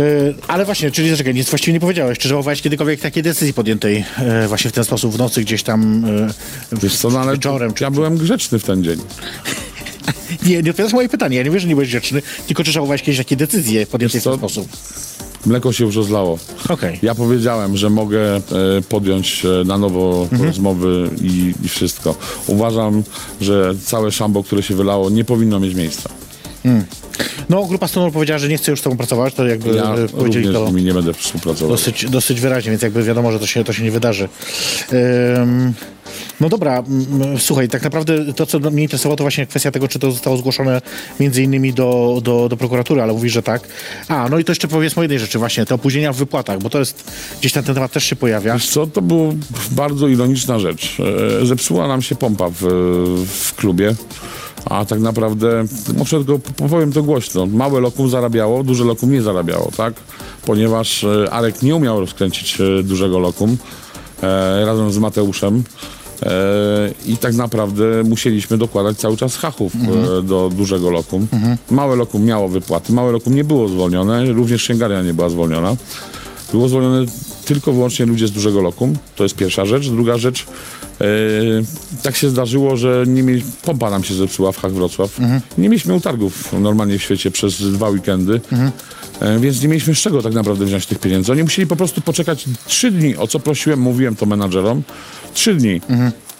E, Ale właśnie, czyli zaczekaj, nic właściwie nie powiedziałeś. Czy żałowałeś kiedykolwiek takiej decyzji podjętej e, właśnie w ten sposób w nocy gdzieś tam e, Wiesz co, no ale wieczorem? Czy... ja byłem grzeczny w ten dzień. Nie, nie odpowiadasz moje pytanie. Ja nie wiem, że nie byłeś grzeczny, tylko czy żałowałeś kiedyś takiej decyzji podjętej w ten co? sposób. Mleko się już rozlało. Okej. Ja powiedziałem, że mogę e, podjąć e, na nowo Mhm. rozmowy i, i wszystko. Uważam, że całe szambo, które się wylało, nie powinno mieć miejsca. No, grupa Stonewall powiedziała, że nie chce już z tobą pracować, to jakby Ja e, powiedzieli to nie będę współpracował. dosyć, dosyć wyraźnie, więc jakby wiadomo, że to się, to się nie wydarzy. Ym, no dobra, słuchaj, tak naprawdę to, co mnie interesowało, to właśnie kwestia tego, czy to zostało zgłoszone między innymi do, do, do prokuratury, ale mówisz, że tak. A, no i to jeszcze powiedzmy o jednej rzeczy, właśnie, te opóźnienia w wypłatach, bo to jest, gdzieś tam ten temat też się pojawia. Wiesz co, to była bardzo ironiczna rzecz. E, Zepsuła nam się pompa w, w klubie, a tak naprawdę, może tylko powiem to głośno, małe lokum zarabiało, duże lokum nie zarabiało, tak? Ponieważ e, Arek nie umiał rozkręcić e, dużego lokum e, razem z Mateuszem. E, I tak naprawdę musieliśmy dokładać cały czas hachów e, do dużego lokum. Małe lokum miało wypłaty, małe lokum nie było zwolnione, również księgarnia nie była zwolniona. Było zwolnione tylko wyłącznie ludzie z dużego lokum. To jest pierwsza rzecz. Druga rzecz, e, tak się zdarzyło, że nie mieli, pompa nam się zepsuła w Hach Wrocław. Nie mieliśmy utargów normalnie w świecie przez dwa weekendy. E, Więc nie mieliśmy z czego tak naprawdę wziąć tych pieniędzy. Oni musieli po prostu poczekać trzy dni, o co prosiłem, mówiłem to menadżerom. Trzy dni.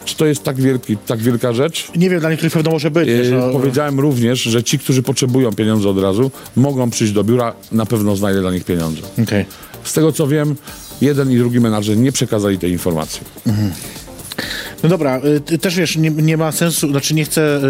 Czy to jest tak, wielki, tak wielka rzecz? Nie wiem, dla niektórych pewno może być. wiesz, E, no, Powiedziałem również, że ci, którzy potrzebują pieniędzy od razu, mogą przyjść do biura, na pewno znajdę dla nich pieniądze. Okej. Z tego co wiem, jeden i drugi menadżer nie przekazali tej informacji. No dobra, y, też wiesz, nie, nie ma sensu, znaczy nie chcę.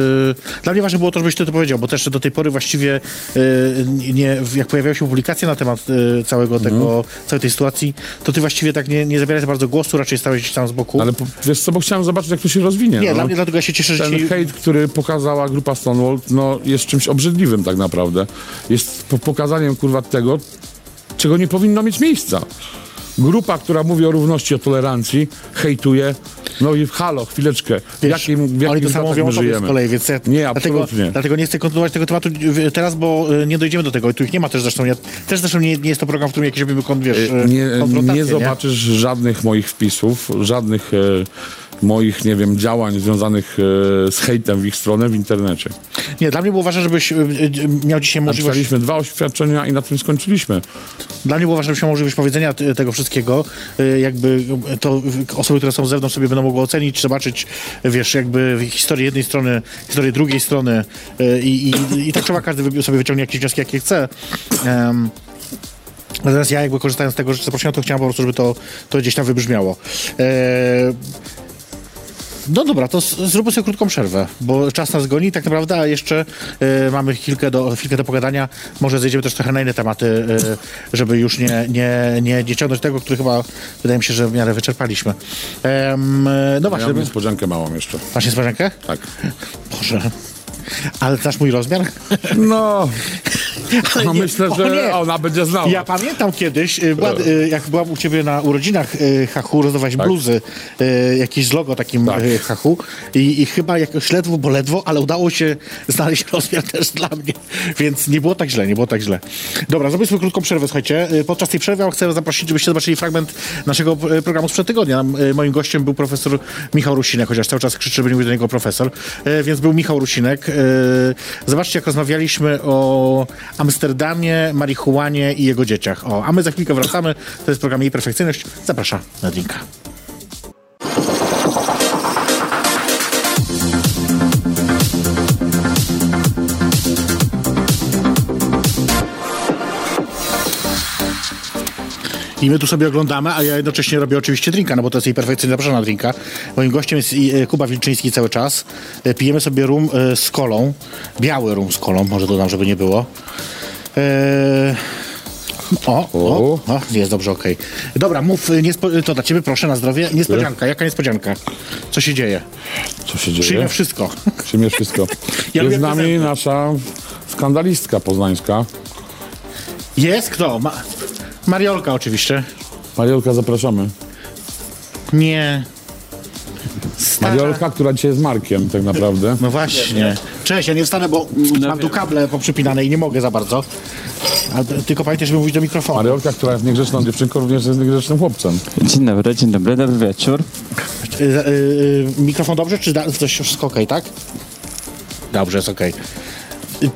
Y, dla mnie ważne było to, żebyś ty to powiedział, bo też do tej pory właściwie y, nie, jak pojawiały się publikacje na temat y, całego tego, całej tej sytuacji, to ty właściwie tak nie, nie zabierałeś za bardzo głosu, raczej stałeś gdzieś tam z boku. Ale po, wiesz co, bo chciałem zobaczyć, jak to się rozwinie. nie, no. dla mnie, dlatego ja się cieszę, że ci... Ten hejt, który pokazała grupa Stonewall, no, jest czymś obrzydliwym tak naprawdę. Jest po pokazaniem, kurwa, tego, czego nie powinno mieć miejsca. Grupa, która mówi o równości, o tolerancji, hejtuje. No i halo, chwileczkę. W Wiesz, jakim, w jakim oni to samo mówią żyjemy? z kolei, więc ja, Nie, dlatego, absolutnie. dlatego nie chcę kontynuować tego tematu y, teraz, bo y, nie dojdziemy do tego i tu ich nie ma też zresztą, ja, też zresztą nie, nie jest to program, w którym jakieś robimy kon, wiesz, y, nie, konfrontacje, nie zobaczysz żadnych moich wpisów, żadnych e, moich, nie wiem, działań związanych e, z hejtem w ich stronę w internecie. Nie, dla mnie było ważne, żebyś y, y, miał dzisiaj możliwość... Napisaliśmy dwa oświadczenia i na tym skończyliśmy. Dla mnie było ważne, żebyś miał możliwość powiedzenia tego wszystkiego. Jakby to osoby, które są z zewnątrz sobie będą mogły ocenić, zobaczyć, wiesz, jakby historię jednej strony, historię drugiej strony i, i, i tak trzeba każdy sobie wyciągnie jakieś wnioski, jakie chce. Um, Natomiast ja jakby korzystając z tego, że zaprosiłem, to chciałem po prostu, żeby to, to gdzieś tam wybrzmiało. E, no dobra, to zróbmy sobie krótką przerwę, bo czas nas goni tak naprawdę, a jeszcze e, mamy chwilkę do, chwilkę do pogadania. Może zejdziemy też trochę na inne tematy, e, żeby już nie, nie, nie, nie ciągnąć tego, który chyba wydaje mi się, że w miarę wyczerpaliśmy. Em, e, no Ja właśnie, mam ja niespodziankę małą jeszcze. masz niespodziankę? Tak. Boże. Ale znasz mój rozmiar? No, Ale no nie, myślę, że nie. ona będzie znała. Ja pamiętam kiedyś, była, y, jak byłam u ciebie na urodzinach y, Hachu, rozdawałeś bluzy, y, jakieś z logo takim Tak. Hachu i, i chyba jakoś ledwo, bo ledwo, ale udało się znaleźć rozmiar też dla mnie, więc nie było tak źle, nie było tak źle. Dobra, sobie krótką przerwę, słuchajcie. Podczas tej przerwy chcę zaprosić, żebyście zobaczyli fragment naszego programu sprzed tygodnia. Moim gościem był profesor Michał Rusinek, chociaż cały czas krzyczy, żeby nie mówić do niego profesor, więc był Michał Rusinek. Zobaczcie, jak rozmawialiśmy o Amsterdamie, marihuanie i jego dzieciach. O, a my za chwilkę wracamy. To jest program Jej Perfekcyjność. Zapraszam na drinka. I my tu sobie oglądamy, a ja jednocześnie robię oczywiście drinka, no bo to jest jej perfekcyjnie zapraszana drinka. Moim gościem jest e, Kuba Wilczyński cały czas. E, Pijemy sobie rum e, z kolą. Biały rum z kolą, może dodam, żeby nie było. E, O, o, O. jest dobrze, okej. Dobra, mów, niespo- to dla ciebie proszę na zdrowie. Niespodzianka, jaka niespodzianka? Co się dzieje? Co się dzieje? Przyjmę wszystko. Przyjmie wszystko. Ja Jest z nami nasza skandalistka poznańska. Jest kto? Ma- Mariolka oczywiście. Mariolka, zapraszamy. Nie. Stara. Mariolka, która dzisiaj jest Markiem tak naprawdę. No właśnie. Cześć, ja nie wstanę, bo mam tu kable poprzypinane i nie mogę za bardzo. Ale tylko pamiętaj, żeby mówić do mikrofonu. Mariolka, która jest niegrzeczną dziewczynką, również jest niegrzecznym chłopcem. Dzień dobry, dzień dobry, dobry wieczór. Y, y, y, mikrofon dobrze, czy da- coś wszystko okej, tak? Dobrze, jest okej. Y, y,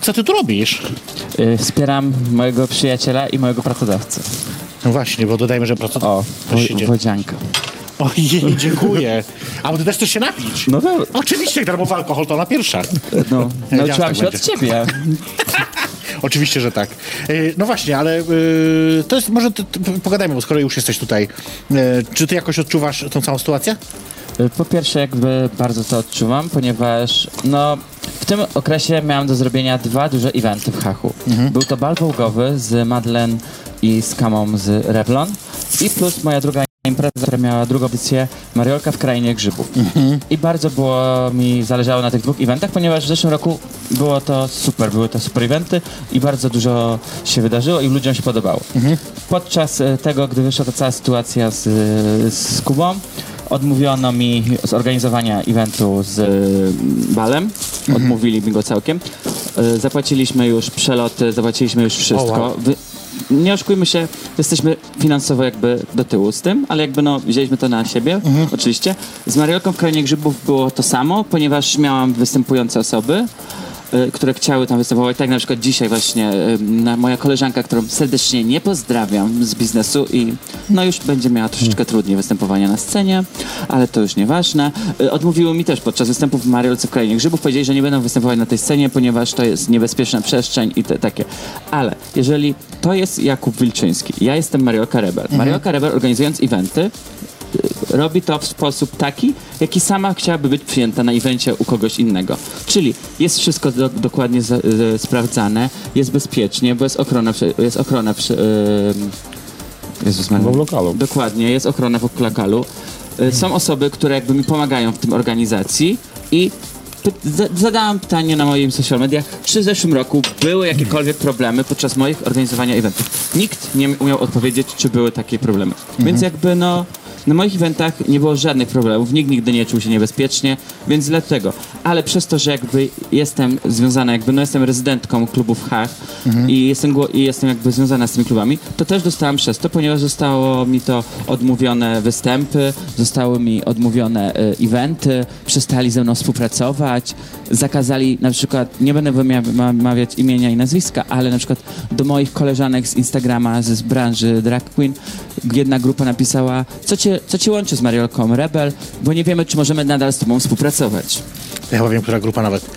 Co ty tu robisz? Y, Wspieram mojego przyjaciela i mojego pracodawcę. No właśnie, bo dodajmy, że pracownik. O, To wo- wodzianka. Ojej, dziękuję. A bo ty też chcesz się napić? No dobra. Oczywiście, darmowy alkohol to ona pierwsza. No, nauczyłam się tak od ciebie. Oczywiście, że tak. Y, No właśnie, ale y, to jest, może ty, ty, pogadajmy, bo skoro już jesteś tutaj. Czy ty jakoś odczuwasz tą całą sytuację? Y, Po pierwsze, jakby bardzo to odczuwam, ponieważ no, w tym okresie miałam do zrobienia dwa duże eventy w Hachu. Był to bal wołgowy z Madeleine i z Kamą z Revlon i plus moja druga impreza, która miała drugą edycję Mariolka w Krainie Grzybów. I bardzo było mi zależało na tych dwóch eventach, ponieważ w zeszłym roku było to super, były to super eventy i bardzo dużo się wydarzyło i ludziom się podobało. Podczas e, tego, gdy wyszła ta cała sytuacja z, z Kubą, odmówiono mi zorganizowania eventu z e, balem. Odmówili mi go całkiem. E, Zapłaciliśmy już przeloty, zapłaciliśmy już wszystko. Wow. Wy, nie oszukujmy się, jesteśmy finansowo jakby do tyłu z tym, ale jakby no wzięliśmy to na siebie, oczywiście. Z Mariolką w Krainie Grzybów było to samo, ponieważ miałam występujące osoby, które chciały tam występować. Tak na przykład dzisiaj właśnie na, moja koleżanka, którą serdecznie nie pozdrawiam z biznesu i no już będzie miała troszeczkę trudniej występowania na scenie, ale to już nieważne. Y, Odmówiły mi też podczas występów w Mariolce w Krainie Grzybów. Powiedzieli, że nie będą występować na tej scenie, ponieważ to jest niebezpieczna przestrzeń i te takie. Ale jeżeli to jest Jakub Wilczyński, ja jestem Mariolka Rebel. Mariolka Rebel organizując eventy robi to w sposób taki, jaki sama chciałaby być przyjęta na evencie u kogoś innego. Czyli jest wszystko do, dokładnie za, sprawdzane, jest bezpiecznie, bo jest ochrona, jest ochrona przy, e, Jezus Maria. W lokalu. Dokładnie, jest ochrona w lokalu. E, Są osoby, które jakby mi pomagają w tym organizacji i zadałam pytanie na moim social mediach, czy w zeszłym roku były jakiekolwiek problemy podczas moich organizowania eventów. Nikt nie umiał odpowiedzieć, czy były takie problemy. Więc jakby no, na moich eventach nie było żadnych problemów, nikt nigdy nie czuł się niebezpiecznie, więc dlatego. Ale przez to, że jakby jestem związana, jakby no jestem rezydentką klubów Hach i, jestem, i jestem jakby związana z tymi klubami, to też dostałam przez to, ponieważ zostało mi to odmówione występy, zostały mi odmówione e, eventy, przestali ze mną współpracować, zakazali na przykład, nie będę wymawiać imienia i nazwiska, ale na przykład do moich koleżanek z Instagrama, z, z branży drag queen, jedna grupa napisała, co cię, co cię łączy z Mariolką Rebel, bo nie wiemy, czy możemy nadal z tobą współpracować. Ja chyba wiem, która grupa nawet.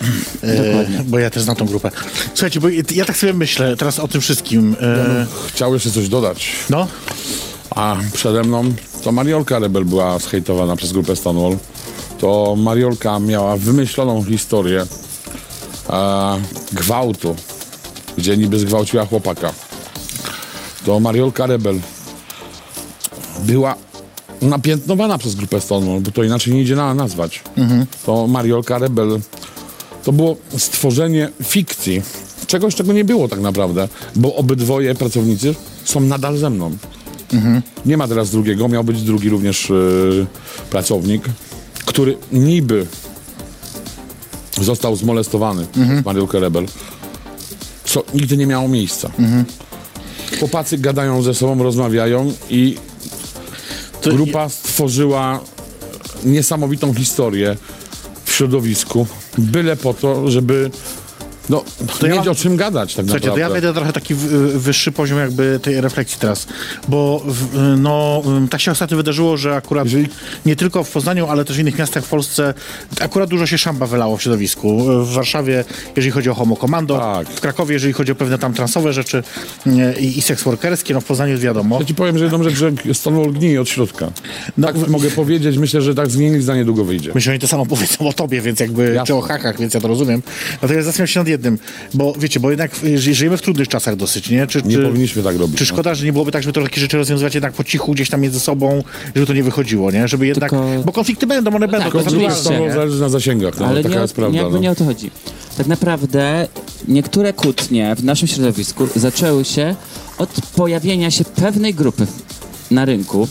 E, bo ja też znam tą grupę. Słuchajcie, bo ja tak sobie myślę teraz o tym wszystkim. E, Chciał jeszcze coś dodać. no, A przede mną to Mariolka Rebel była zhejtowana przez grupę Stonewall. To Mariolka miała wymyśloną historię e, gwałtu, gdzie niby zgwałciła chłopaka. To Mariolka Rebel była napiętnowana przez grupę Stonewall, bo to inaczej nie idzie na nazwać. To Mariolka Rebel to było stworzenie fikcji. Czegoś, czego nie było tak naprawdę, bo obydwoje pracownicy są nadal ze mną. Nie ma teraz drugiego, miał być drugi również yy, pracownik, który niby został zmolestowany mhm. Mariolkę Rebel, co nigdy nie miało miejsca. Chłopacy gadają ze sobą, rozmawiają i grupa stworzyła niesamowitą historię w środowisku, byle po to, żeby no, To ja mieć mam- o czym gadać tak Słuchajcie, to ja naprawdę. wejdę trochę taki w- wyższy poziom jakby tej refleksji teraz, bo w, no, tak się ostatnio wydarzyło, że akurat Jeżeli- nie tylko w Poznaniu, ale też w innych miastach w Polsce akurat dużo się szamba wylało w środowisku. W Warszawie, jeżeli chodzi o Homo Commando, Tak. w Krakowie, jeżeli chodzi o pewne tam transowe rzeczy nie, i, i seks workerskie, no w Poznaniu jest wiadomo. Ja ci powiem, że jedną rzecz, że Stonewall gnije od środka. No, tak mogę powiedzieć, myślę, że tak zgnilizna niedługo wyjdzie. Myślę, że oni to samo powiedzą o tobie, więc jakby, Jasne. czy o hakach, więc ja to rozumiem. Natomiast zastanawiam się nad jednym, bo wiecie, bo jednak y, ży- żyjemy w trudnych czasach dosyć, nie? Czy, Nie czy, powinniśmy tak robić. Czy no. szkoda, że nie byłoby tak, żeby to takie rzeczy rozwiązywać jednak po cichu gdzieś tam między sobą, żeby to nie wychodziło, nie? Żeby jednak, Tylko- bo konflikty będą, one będą, tak, To nie? zależy na zasięgach, no, Ale taka nie, jest o, prawda. jakby no. nie o to chodzi. Tak naprawdę niektóre kłótnie w naszym środowisku zaczęły się od pojawienia się pewnej grupy na rynku.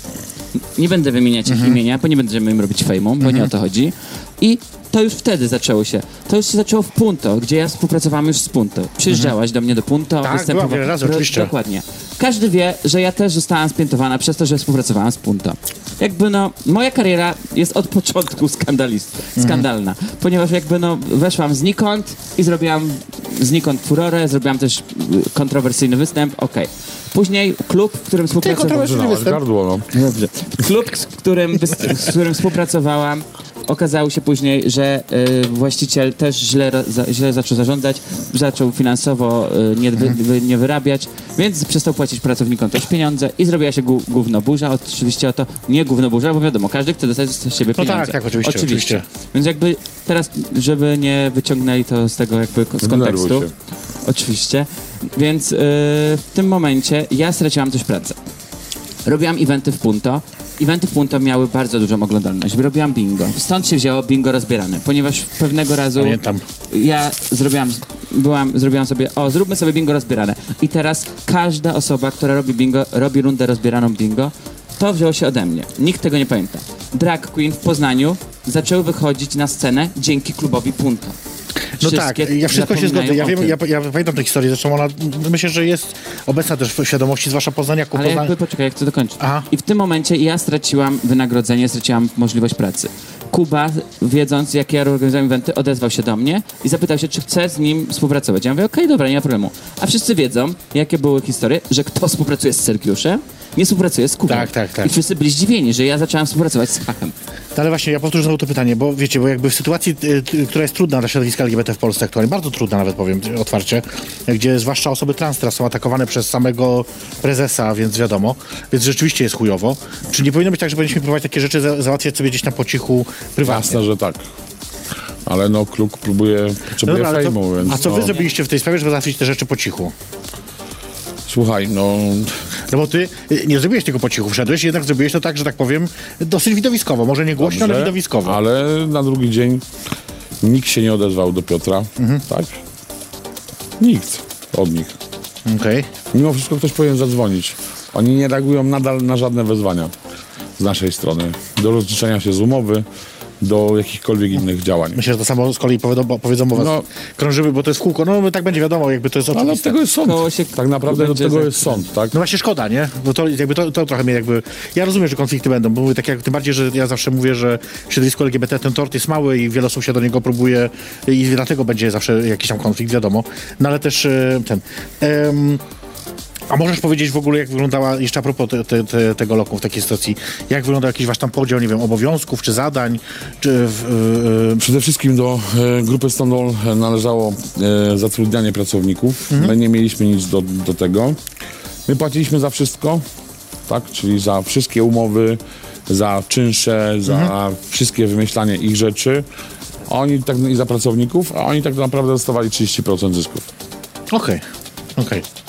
Nie będę wymieniać ich Mhm. imienia, bo nie będziemy im robić fejmu, bo nie o to chodzi. I to już wtedy zaczęło się. To już się zaczęło w Punto, gdzie ja współpracowałam już z Punto. Przyjeżdżałaś do mnie do Punto. Mhm. Tak, byłam wiele razy, Ro- oczywiście. Dokładnie. Każdy wie, że ja też zostałam spiętowana przez to, że współpracowałam z Punto. Jakby no, moja kariera jest od początku skandalist, Mhm. skandalna, ponieważ jakby no, weszłam znikąd i zrobiłam znikąd furorę, zrobiłam też y, kontrowersyjny występ, okej. Później klub, w którym współpracowałam... występ. gardło, no. Dobrze. Klub, z którym, z którym współpracowałam, okazało się później, że y, właściciel też źle, za, źle zaczął zarządzać, zaczął finansowo y, nie, wy, wy, nie wyrabiać, więc przestał płacić pracownikom też pieniądze i zrobiła się gó- gównoburza. Oczywiście o to nie gównoburza, bo wiadomo, każdy chce dostać z siebie No pieniądze. tak, tak, oczywiście, oczywiście. Więc jakby teraz, żeby nie wyciągnęli to z tego jakby z kontekstu. Oczywiście. Więc y, w tym momencie ja straciłam też pracę. Robiłam eventy w Punto. Eventy Punto miały bardzo dużą oglądalność. Robiłam bingo. Stąd się wzięło bingo rozbierane, ponieważ pewnego razu Pamiętam. ja zrobiłam, byłam, zrobiłam sobie, o, zróbmy sobie bingo rozbierane. I teraz każda osoba, która robi bingo, robi rundę rozbieraną bingo, to wzięło się ode mnie. Nikt tego nie pamięta. Drag Queen w Poznaniu zaczęły wychodzić na scenę dzięki klubowi Punto. No tak, ja wszystko się zgodzę. Ja, wiem, ja, ja pamiętam tę historię, zresztą ona myślę, że jest obecna też w świadomości, zwłaszcza Poznaniaków. Ale Poznań... jakby, poczekaj, jak chcę dokończyć. Aha. I w tym momencie ja straciłam wynagrodzenie, straciłam możliwość pracy. Kuba, wiedząc, jakie ja organizuję eventy, odezwał się do mnie i zapytał się, czy chcę z nim współpracować. Ja mówię, okej, dobra, nie ma problemu. A wszyscy wiedzą, jakie były historie, że kto współpracuje z Sergiuszem, nie współpracuje z Kubą. Tak, tak, tak. I wszyscy byli zdziwieni, że ja zaczęłam współpracować z Hachem. Ale właśnie, ja powtórzę znowu to pytanie, bo wiecie, bo jakby w sytuacji, y, która jest trudna dla środowiska LGBT w Polsce aktualnie, bardzo trudna nawet powiem otwarcie, gdzie zwłaszcza osoby trans teraz są atakowane przez samego prezesa, więc wiadomo, więc rzeczywiście jest chujowo. Czy nie powinno być tak, że powinniśmy próbować takie rzeczy za załatwiać sobie gdzieś na po cichu, prywatnie? Jasne, że tak. Ale no, klub próbuje, No potrzebuje dobra, ale fejmu, to, więc a co no, wy zrobiliście w tej sprawie, żeby załatwić te rzeczy po cichu? Słuchaj, no, No bo ty y, nie zrobiłeś tego po cichu, wszedłeś, jednak zrobiłeś to tak, że tak powiem, dosyć widowiskowo. Może nie głośno, ale dobrze, widowiskowo. ale na drugi dzień nikt się nie odezwał do Piotra, Mhm. tak? Nikt od nich. Okej. Mimo wszystko ktoś powinien zadzwonić. Oni nie reagują nadal na żadne wezwania z naszej strony. Do rozliczenia się z umowy, do jakichkolwiek innych działań. Myślę, że to samo z kolei powiedzą, powiedzą o was. No. Krążymy, bo to jest kółko. No tak będzie wiadomo, jakby to jest Ale od oczywiste. tego jest sąd. Się Tak naprawdę od tego jest sąd, tak? No właśnie szkoda, nie? Bo to, jakby to, to trochę mnie jakby... Ja rozumiem, że konflikty będą, bo mówię, tak jak, tym bardziej, że ja zawsze mówię, że w środowisku LGBT ten tort jest mały i wiele osób się do niego próbuje i dlatego będzie zawsze jakiś tam konflikt, wiadomo. No ale też e, ten... em, a możesz powiedzieć w ogóle, jak wyglądała, jeszcze a propos te, te, te, tego loku w takiej sytuacji, jak wyglądał jakiś wasz tam podział, nie wiem, obowiązków, czy zadań, czy... W, e, Przede wszystkim do e, grupy Stonewall e, należało zatrudnianie pracowników. My nie mieliśmy nic do, do tego. My płaciliśmy za wszystko, tak? Czyli za wszystkie umowy, za czynsze, za wszystkie wymyślanie ich rzeczy. Oni tak, I za pracowników, a oni tak naprawdę dostawali 30% zysków. Okej, okej. Em,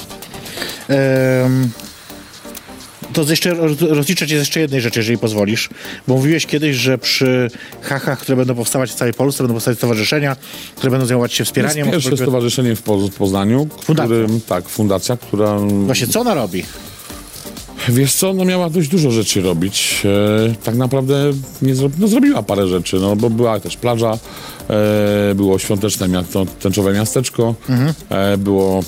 To jeszcze roz- rozliczę cię z jeszcze jednej rzeczy, jeżeli pozwolisz. Bo mówiłeś kiedyś, że przy hachach, które będą powstawać w całej Polsce, będą powstawać stowarzyszenia, które będą zajmować się Jest wspieraniem. pierwsze osób- stowarzyszenie w, Poz- w Poznaniu, Fundacja. którym, tak, fundacja, która Właśnie, co ona robi? Wiesz co, no miała dość dużo rzeczy robić. E, tak naprawdę nie zro... no, zrobiła parę rzeczy, no bo była też plaża, e, było świąteczne miasto, tęczowe miasteczko, e, było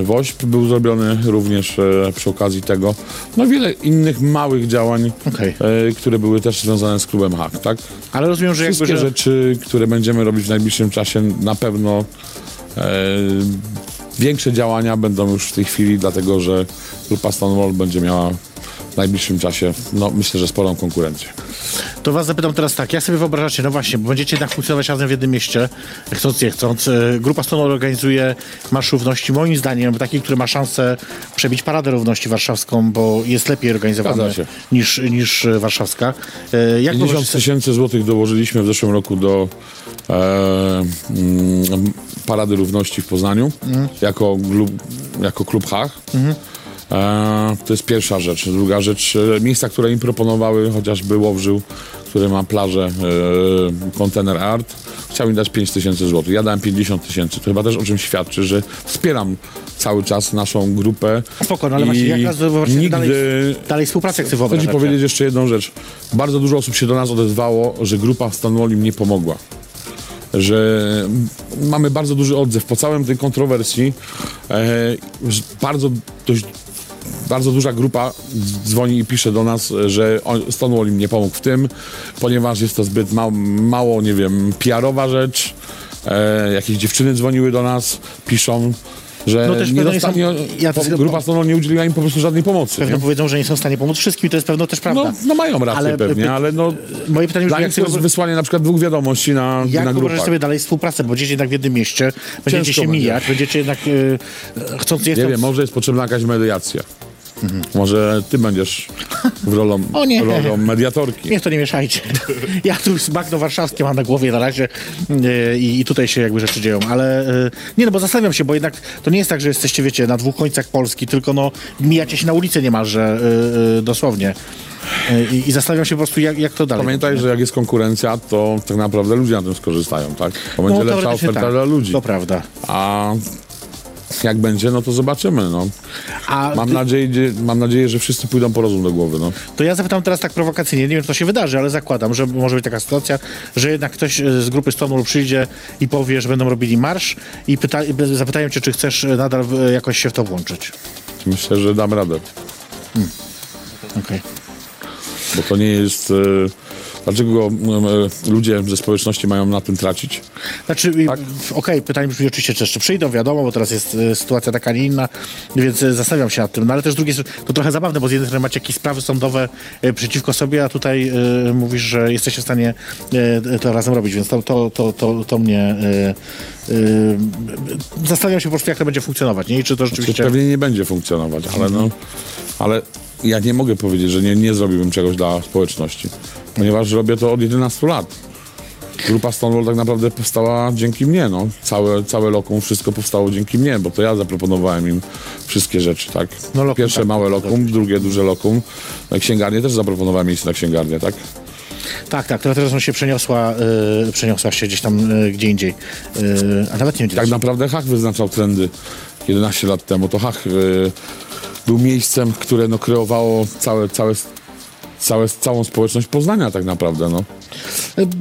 e, WOŚP był zrobiony również e, przy okazji tego. No wiele innych małych działań, Okej. e, które były też związane z klubem HAK, tak? Ale rozumiem, że jakby... Wszystkie Że... rzeczy, które będziemy robić w najbliższym czasie na pewno e, większe działania będą już w tej chwili, dlatego że grupa Stonewall będzie miała w najbliższym czasie, no myślę, że sporą konkurencję. To was zapytam teraz tak, jak sobie wyobrażacie, no właśnie, bo będziecie jednak funkcjonować razem w jednym mieście, chcąc nie chcąc. E, Grupa Stonor organizuje Marsz Równości, moim zdaniem taki, który ma szansę przebić Paradę Równości Warszawską, bo jest lepiej organizowany niż, niż e, warszawska. E, Jak 50 wyobrażacie sobie- tysięcy złotych dołożyliśmy w zeszłym roku do e, mm, Parady Równości w Poznaniu jako, klub, jako klub Hach. E, to jest pierwsza rzecz. Druga rzecz, e, miejsca, które im proponowały, chociażby Łowrzył, który ma plażę e, Container Art, chciał mi dać 5 tysięcy złotych. Ja dałem 50 tysięcy. To chyba też o czym świadczy, że wspieram cały czas naszą grupę. Spoko, no ale właśnie jak wyobraźcie nigdy dalej, dalej współpracę sobie Chcę ci powiedzieć jeszcze jedną rzecz. Bardzo dużo osób się do nas odezwało, że grupa im nie pomogła. Że mamy bardzo duży odzew po całym tej kontrowersji. E, bardzo dość bardzo duża grupa dzwoni i pisze do nas, że on- Stonewall im nie pomógł w tym, ponieważ jest to zbyt ma, mało, nie wiem, PR-owa rzecz. E, jakieś dziewczyny dzwoniły do nas, piszą, że No też nie pewno nie są- dostanie, ja po, grupa Stonewall nie udzieliła im po prostu żadnej pomocy. Pewno nie? powiedzą, że nie są w stanie pomóc wszystkim, to jest pewno też prawda. No, no mają rację Ale, pewnie, ale no... Moje pytanie Dla nich to sobie jest wysłanie na przykład dwóch wiadomości na, Jak na wyobrażasz sobie dalej współpracę, bo będziecie jednak w jednym mieście, będziecie Ciężko się będzie. mijać, będziecie jednak e, chcąc nie Nie chcąc... wiem, może jest potrzebna jakaś mediacja. Może ty będziesz w rolą, O nie. rolą mediatorki. Niech to nie mieszajcie. Ja tu bagno warszawskie mam na głowie na razie e, i, i tutaj się jakby rzeczy dzieją, ale e, nie no, bo zastanawiam się, bo jednak to nie jest tak, że jesteście, wiecie, na dwóch końcach Polski, tylko no mijacie się na ulicy niemalże e, dosłownie. I, I zastanawiam się po prostu, jak, jak to dalej. Pamiętaj, że jak jest konkurencja, to tak naprawdę ludzie na tym skorzystają, tak? To będzie lepsza teoretycznie oferta tak. dla ludzi. To prawda. A jak będzie, no to zobaczymy, no. A Mam ty- nadzieję, mam nadzieję, że wszyscy pójdą po rozum do głowy, no. To ja zapytam teraz tak prowokacyjnie, nie wiem, czy to się wydarzy, ale zakładam, że może być taka sytuacja, że jednak ktoś e, z grupy Stonewall przyjdzie i powie, że będą robili marsz i pyta, zapytają cię, czy chcesz e, nadal e, jakoś się w to włączyć. Myślę, że dam radę. Okej. Bo to nie jest... E, dlaczego e, ludzie ze społeczności mają na tym tracić? Znaczy, Tak. okej, pytanie brzmi oczywiście, czy jeszcze przyjdą, wiadomo, bo teraz jest e, sytuacja taka, nie inna, więc e, zastanawiam się nad tym. No ale też strony, to trochę zabawne, bo z jednej strony macie jakieś sprawy sądowe przeciwko sobie, a tutaj e, mówisz, że jesteście w stanie e, to razem robić, więc to, to, to, to, to mnie... E, zastanawiam się po prostu, jak to będzie funkcjonować, nie? I czy to rzeczywiście... pewnie nie będzie funkcjonować, ale no, ale ja nie mogę powiedzieć, że nie, nie zrobiłbym czegoś dla społeczności, ponieważ robię to od 11 lat. Grupa Stonewall tak naprawdę powstała dzięki mnie, no. Całe, całe lokum, wszystko powstało dzięki mnie, bo to ja zaproponowałem im wszystkie rzeczy, tak. No, lokum, Pierwsze tak, małe tak, lokum, drugie duże lokum. Na księgarnię też zaproponowałem miejsce na księgarnię, tak. Tak, tak, teraz on się przeniosła, e, przeniosła się gdzieś tam e, gdzie indziej. E, a nawet nie wiem, Tak naprawdę Hach wyznaczał trendy 11 lat temu. To Hach y, był miejscem, które no, kreowało całe, całe, całe, całą społeczność Poznania tak naprawdę. No.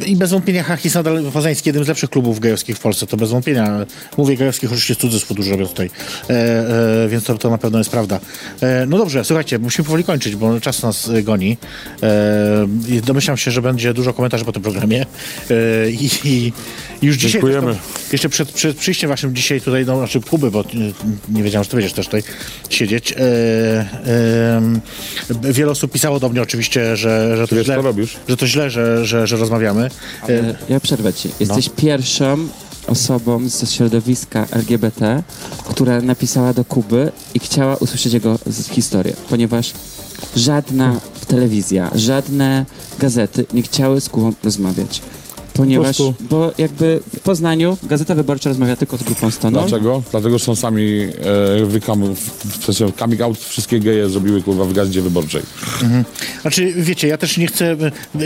I bez wątpienia Hach jest nadal poznański jednym z lepszych klubów gejowskich w Polsce, to bez wątpienia. Mówię gejowskich, oczywiście cudzysłów dużo robią tutaj, e, e, więc to, to na pewno jest prawda. E, no dobrze, słuchajcie, musimy powoli kończyć, bo czas nas e, goni. E, domyślam się, że będzie dużo komentarzy po tym programie. E, i, I już dzisiaj... Dziękujemy. Jeszcze przed, przed przyjściem waszym dzisiaj tutaj, no, znaczy Kuby, bo nie wiedziałem, że ty będziesz też tutaj siedzieć. Wiele osób pisało do mnie oczywiście, że, że to wiesz, źle, co robisz? że to źle, że, że, że rozmawiamy. E, E, Ja przerwę ci. Jesteś pierwszą osobą ze środowiska LGBT, która napisała do Kuby i chciała usłyszeć jego historię, ponieważ żadna telewizja, żadne gazety nie chciały z Kubą rozmawiać. Ponieważ, prostu- bo jakby w Poznaniu Gazeta Wyborcza rozmawia tylko z grupą Stoną. Dlaczego? Dlatego, że są sami e, wykam, w sensie coming out wszystkie geje zrobiły kurwa w gazie wyborczej. Znaczy, wiecie, ja też nie chcę.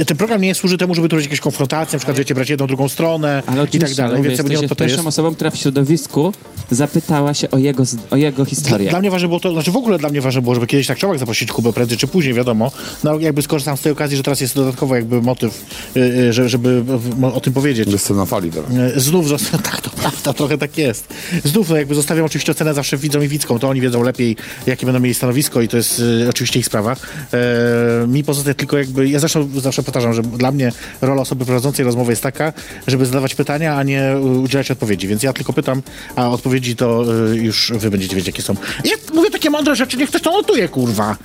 Ten program nie służy temu, żeby tu robić jakieś konfrontacje, na przykład, wiecie, brać jedną, drugą stronę Ale i tak dalej. mówię, Więc jesteś jest. pierwszą osobą, która w środowisku zapytała się o jego, o jego historię. Dla mnie ważne było to, znaczy w ogóle dla mnie ważne było, żeby kiedyś tak człowiek zaprosić Kubę prędzej czy później, wiadomo. No jakby skorzystam z tej okazji, że teraz jest dodatkowo jakby motyw, y, y, że- żeby o tym powiedzieć. Jestem na fali teraz. E, Znów zostawiam, tak, to prawda, trochę tak jest. Znów no, jakby zostawiam oczywiście ocenę zawsze widzom i widzkom, to oni wiedzą lepiej, jakie będą mieli stanowisko i to jest e, oczywiście ich sprawa. E, mi pozostaje tylko jakby, ja zawsze, zawsze powtarzam, że dla mnie rola osoby prowadzącej rozmowę jest taka, żeby zadawać pytania, a nie e, udzielać odpowiedzi, więc ja tylko pytam, a odpowiedzi to już wy będziecie wiedzieć, jakie są. Ja mówię takie mądre rzeczy, niech ktoś to notuje, kurwa.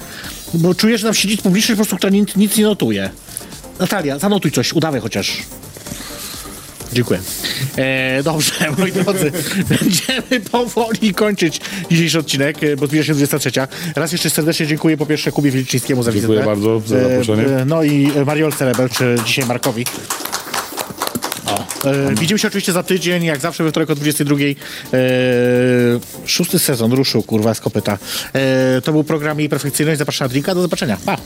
Bo czuję, że tam siedzi publiczność po prostu, która nic, nic nie notuje. Natalia, zanotuj coś, udawaj chociaż. Dziękuję. E, dobrze, moi drodzy, będziemy powoli kończyć dzisiejszy odcinek, e, bo zbliża się 23. Raz jeszcze serdecznie dziękuję po pierwsze Kubie Wilczyńskiemu za Dziękuję wizytę. bardzo za E, zaproszenie. e, No i Mariolce Rebel, czy dzisiaj Markowi. O, e, widzimy się oczywiście za tydzień, jak zawsze we wtorek o 22. E, szósty sezon ruszył, kurwa, z kopyta. E, to był program Jej Perfekcyjność. Zapraszam na drinka. Do zobaczenia. Pa!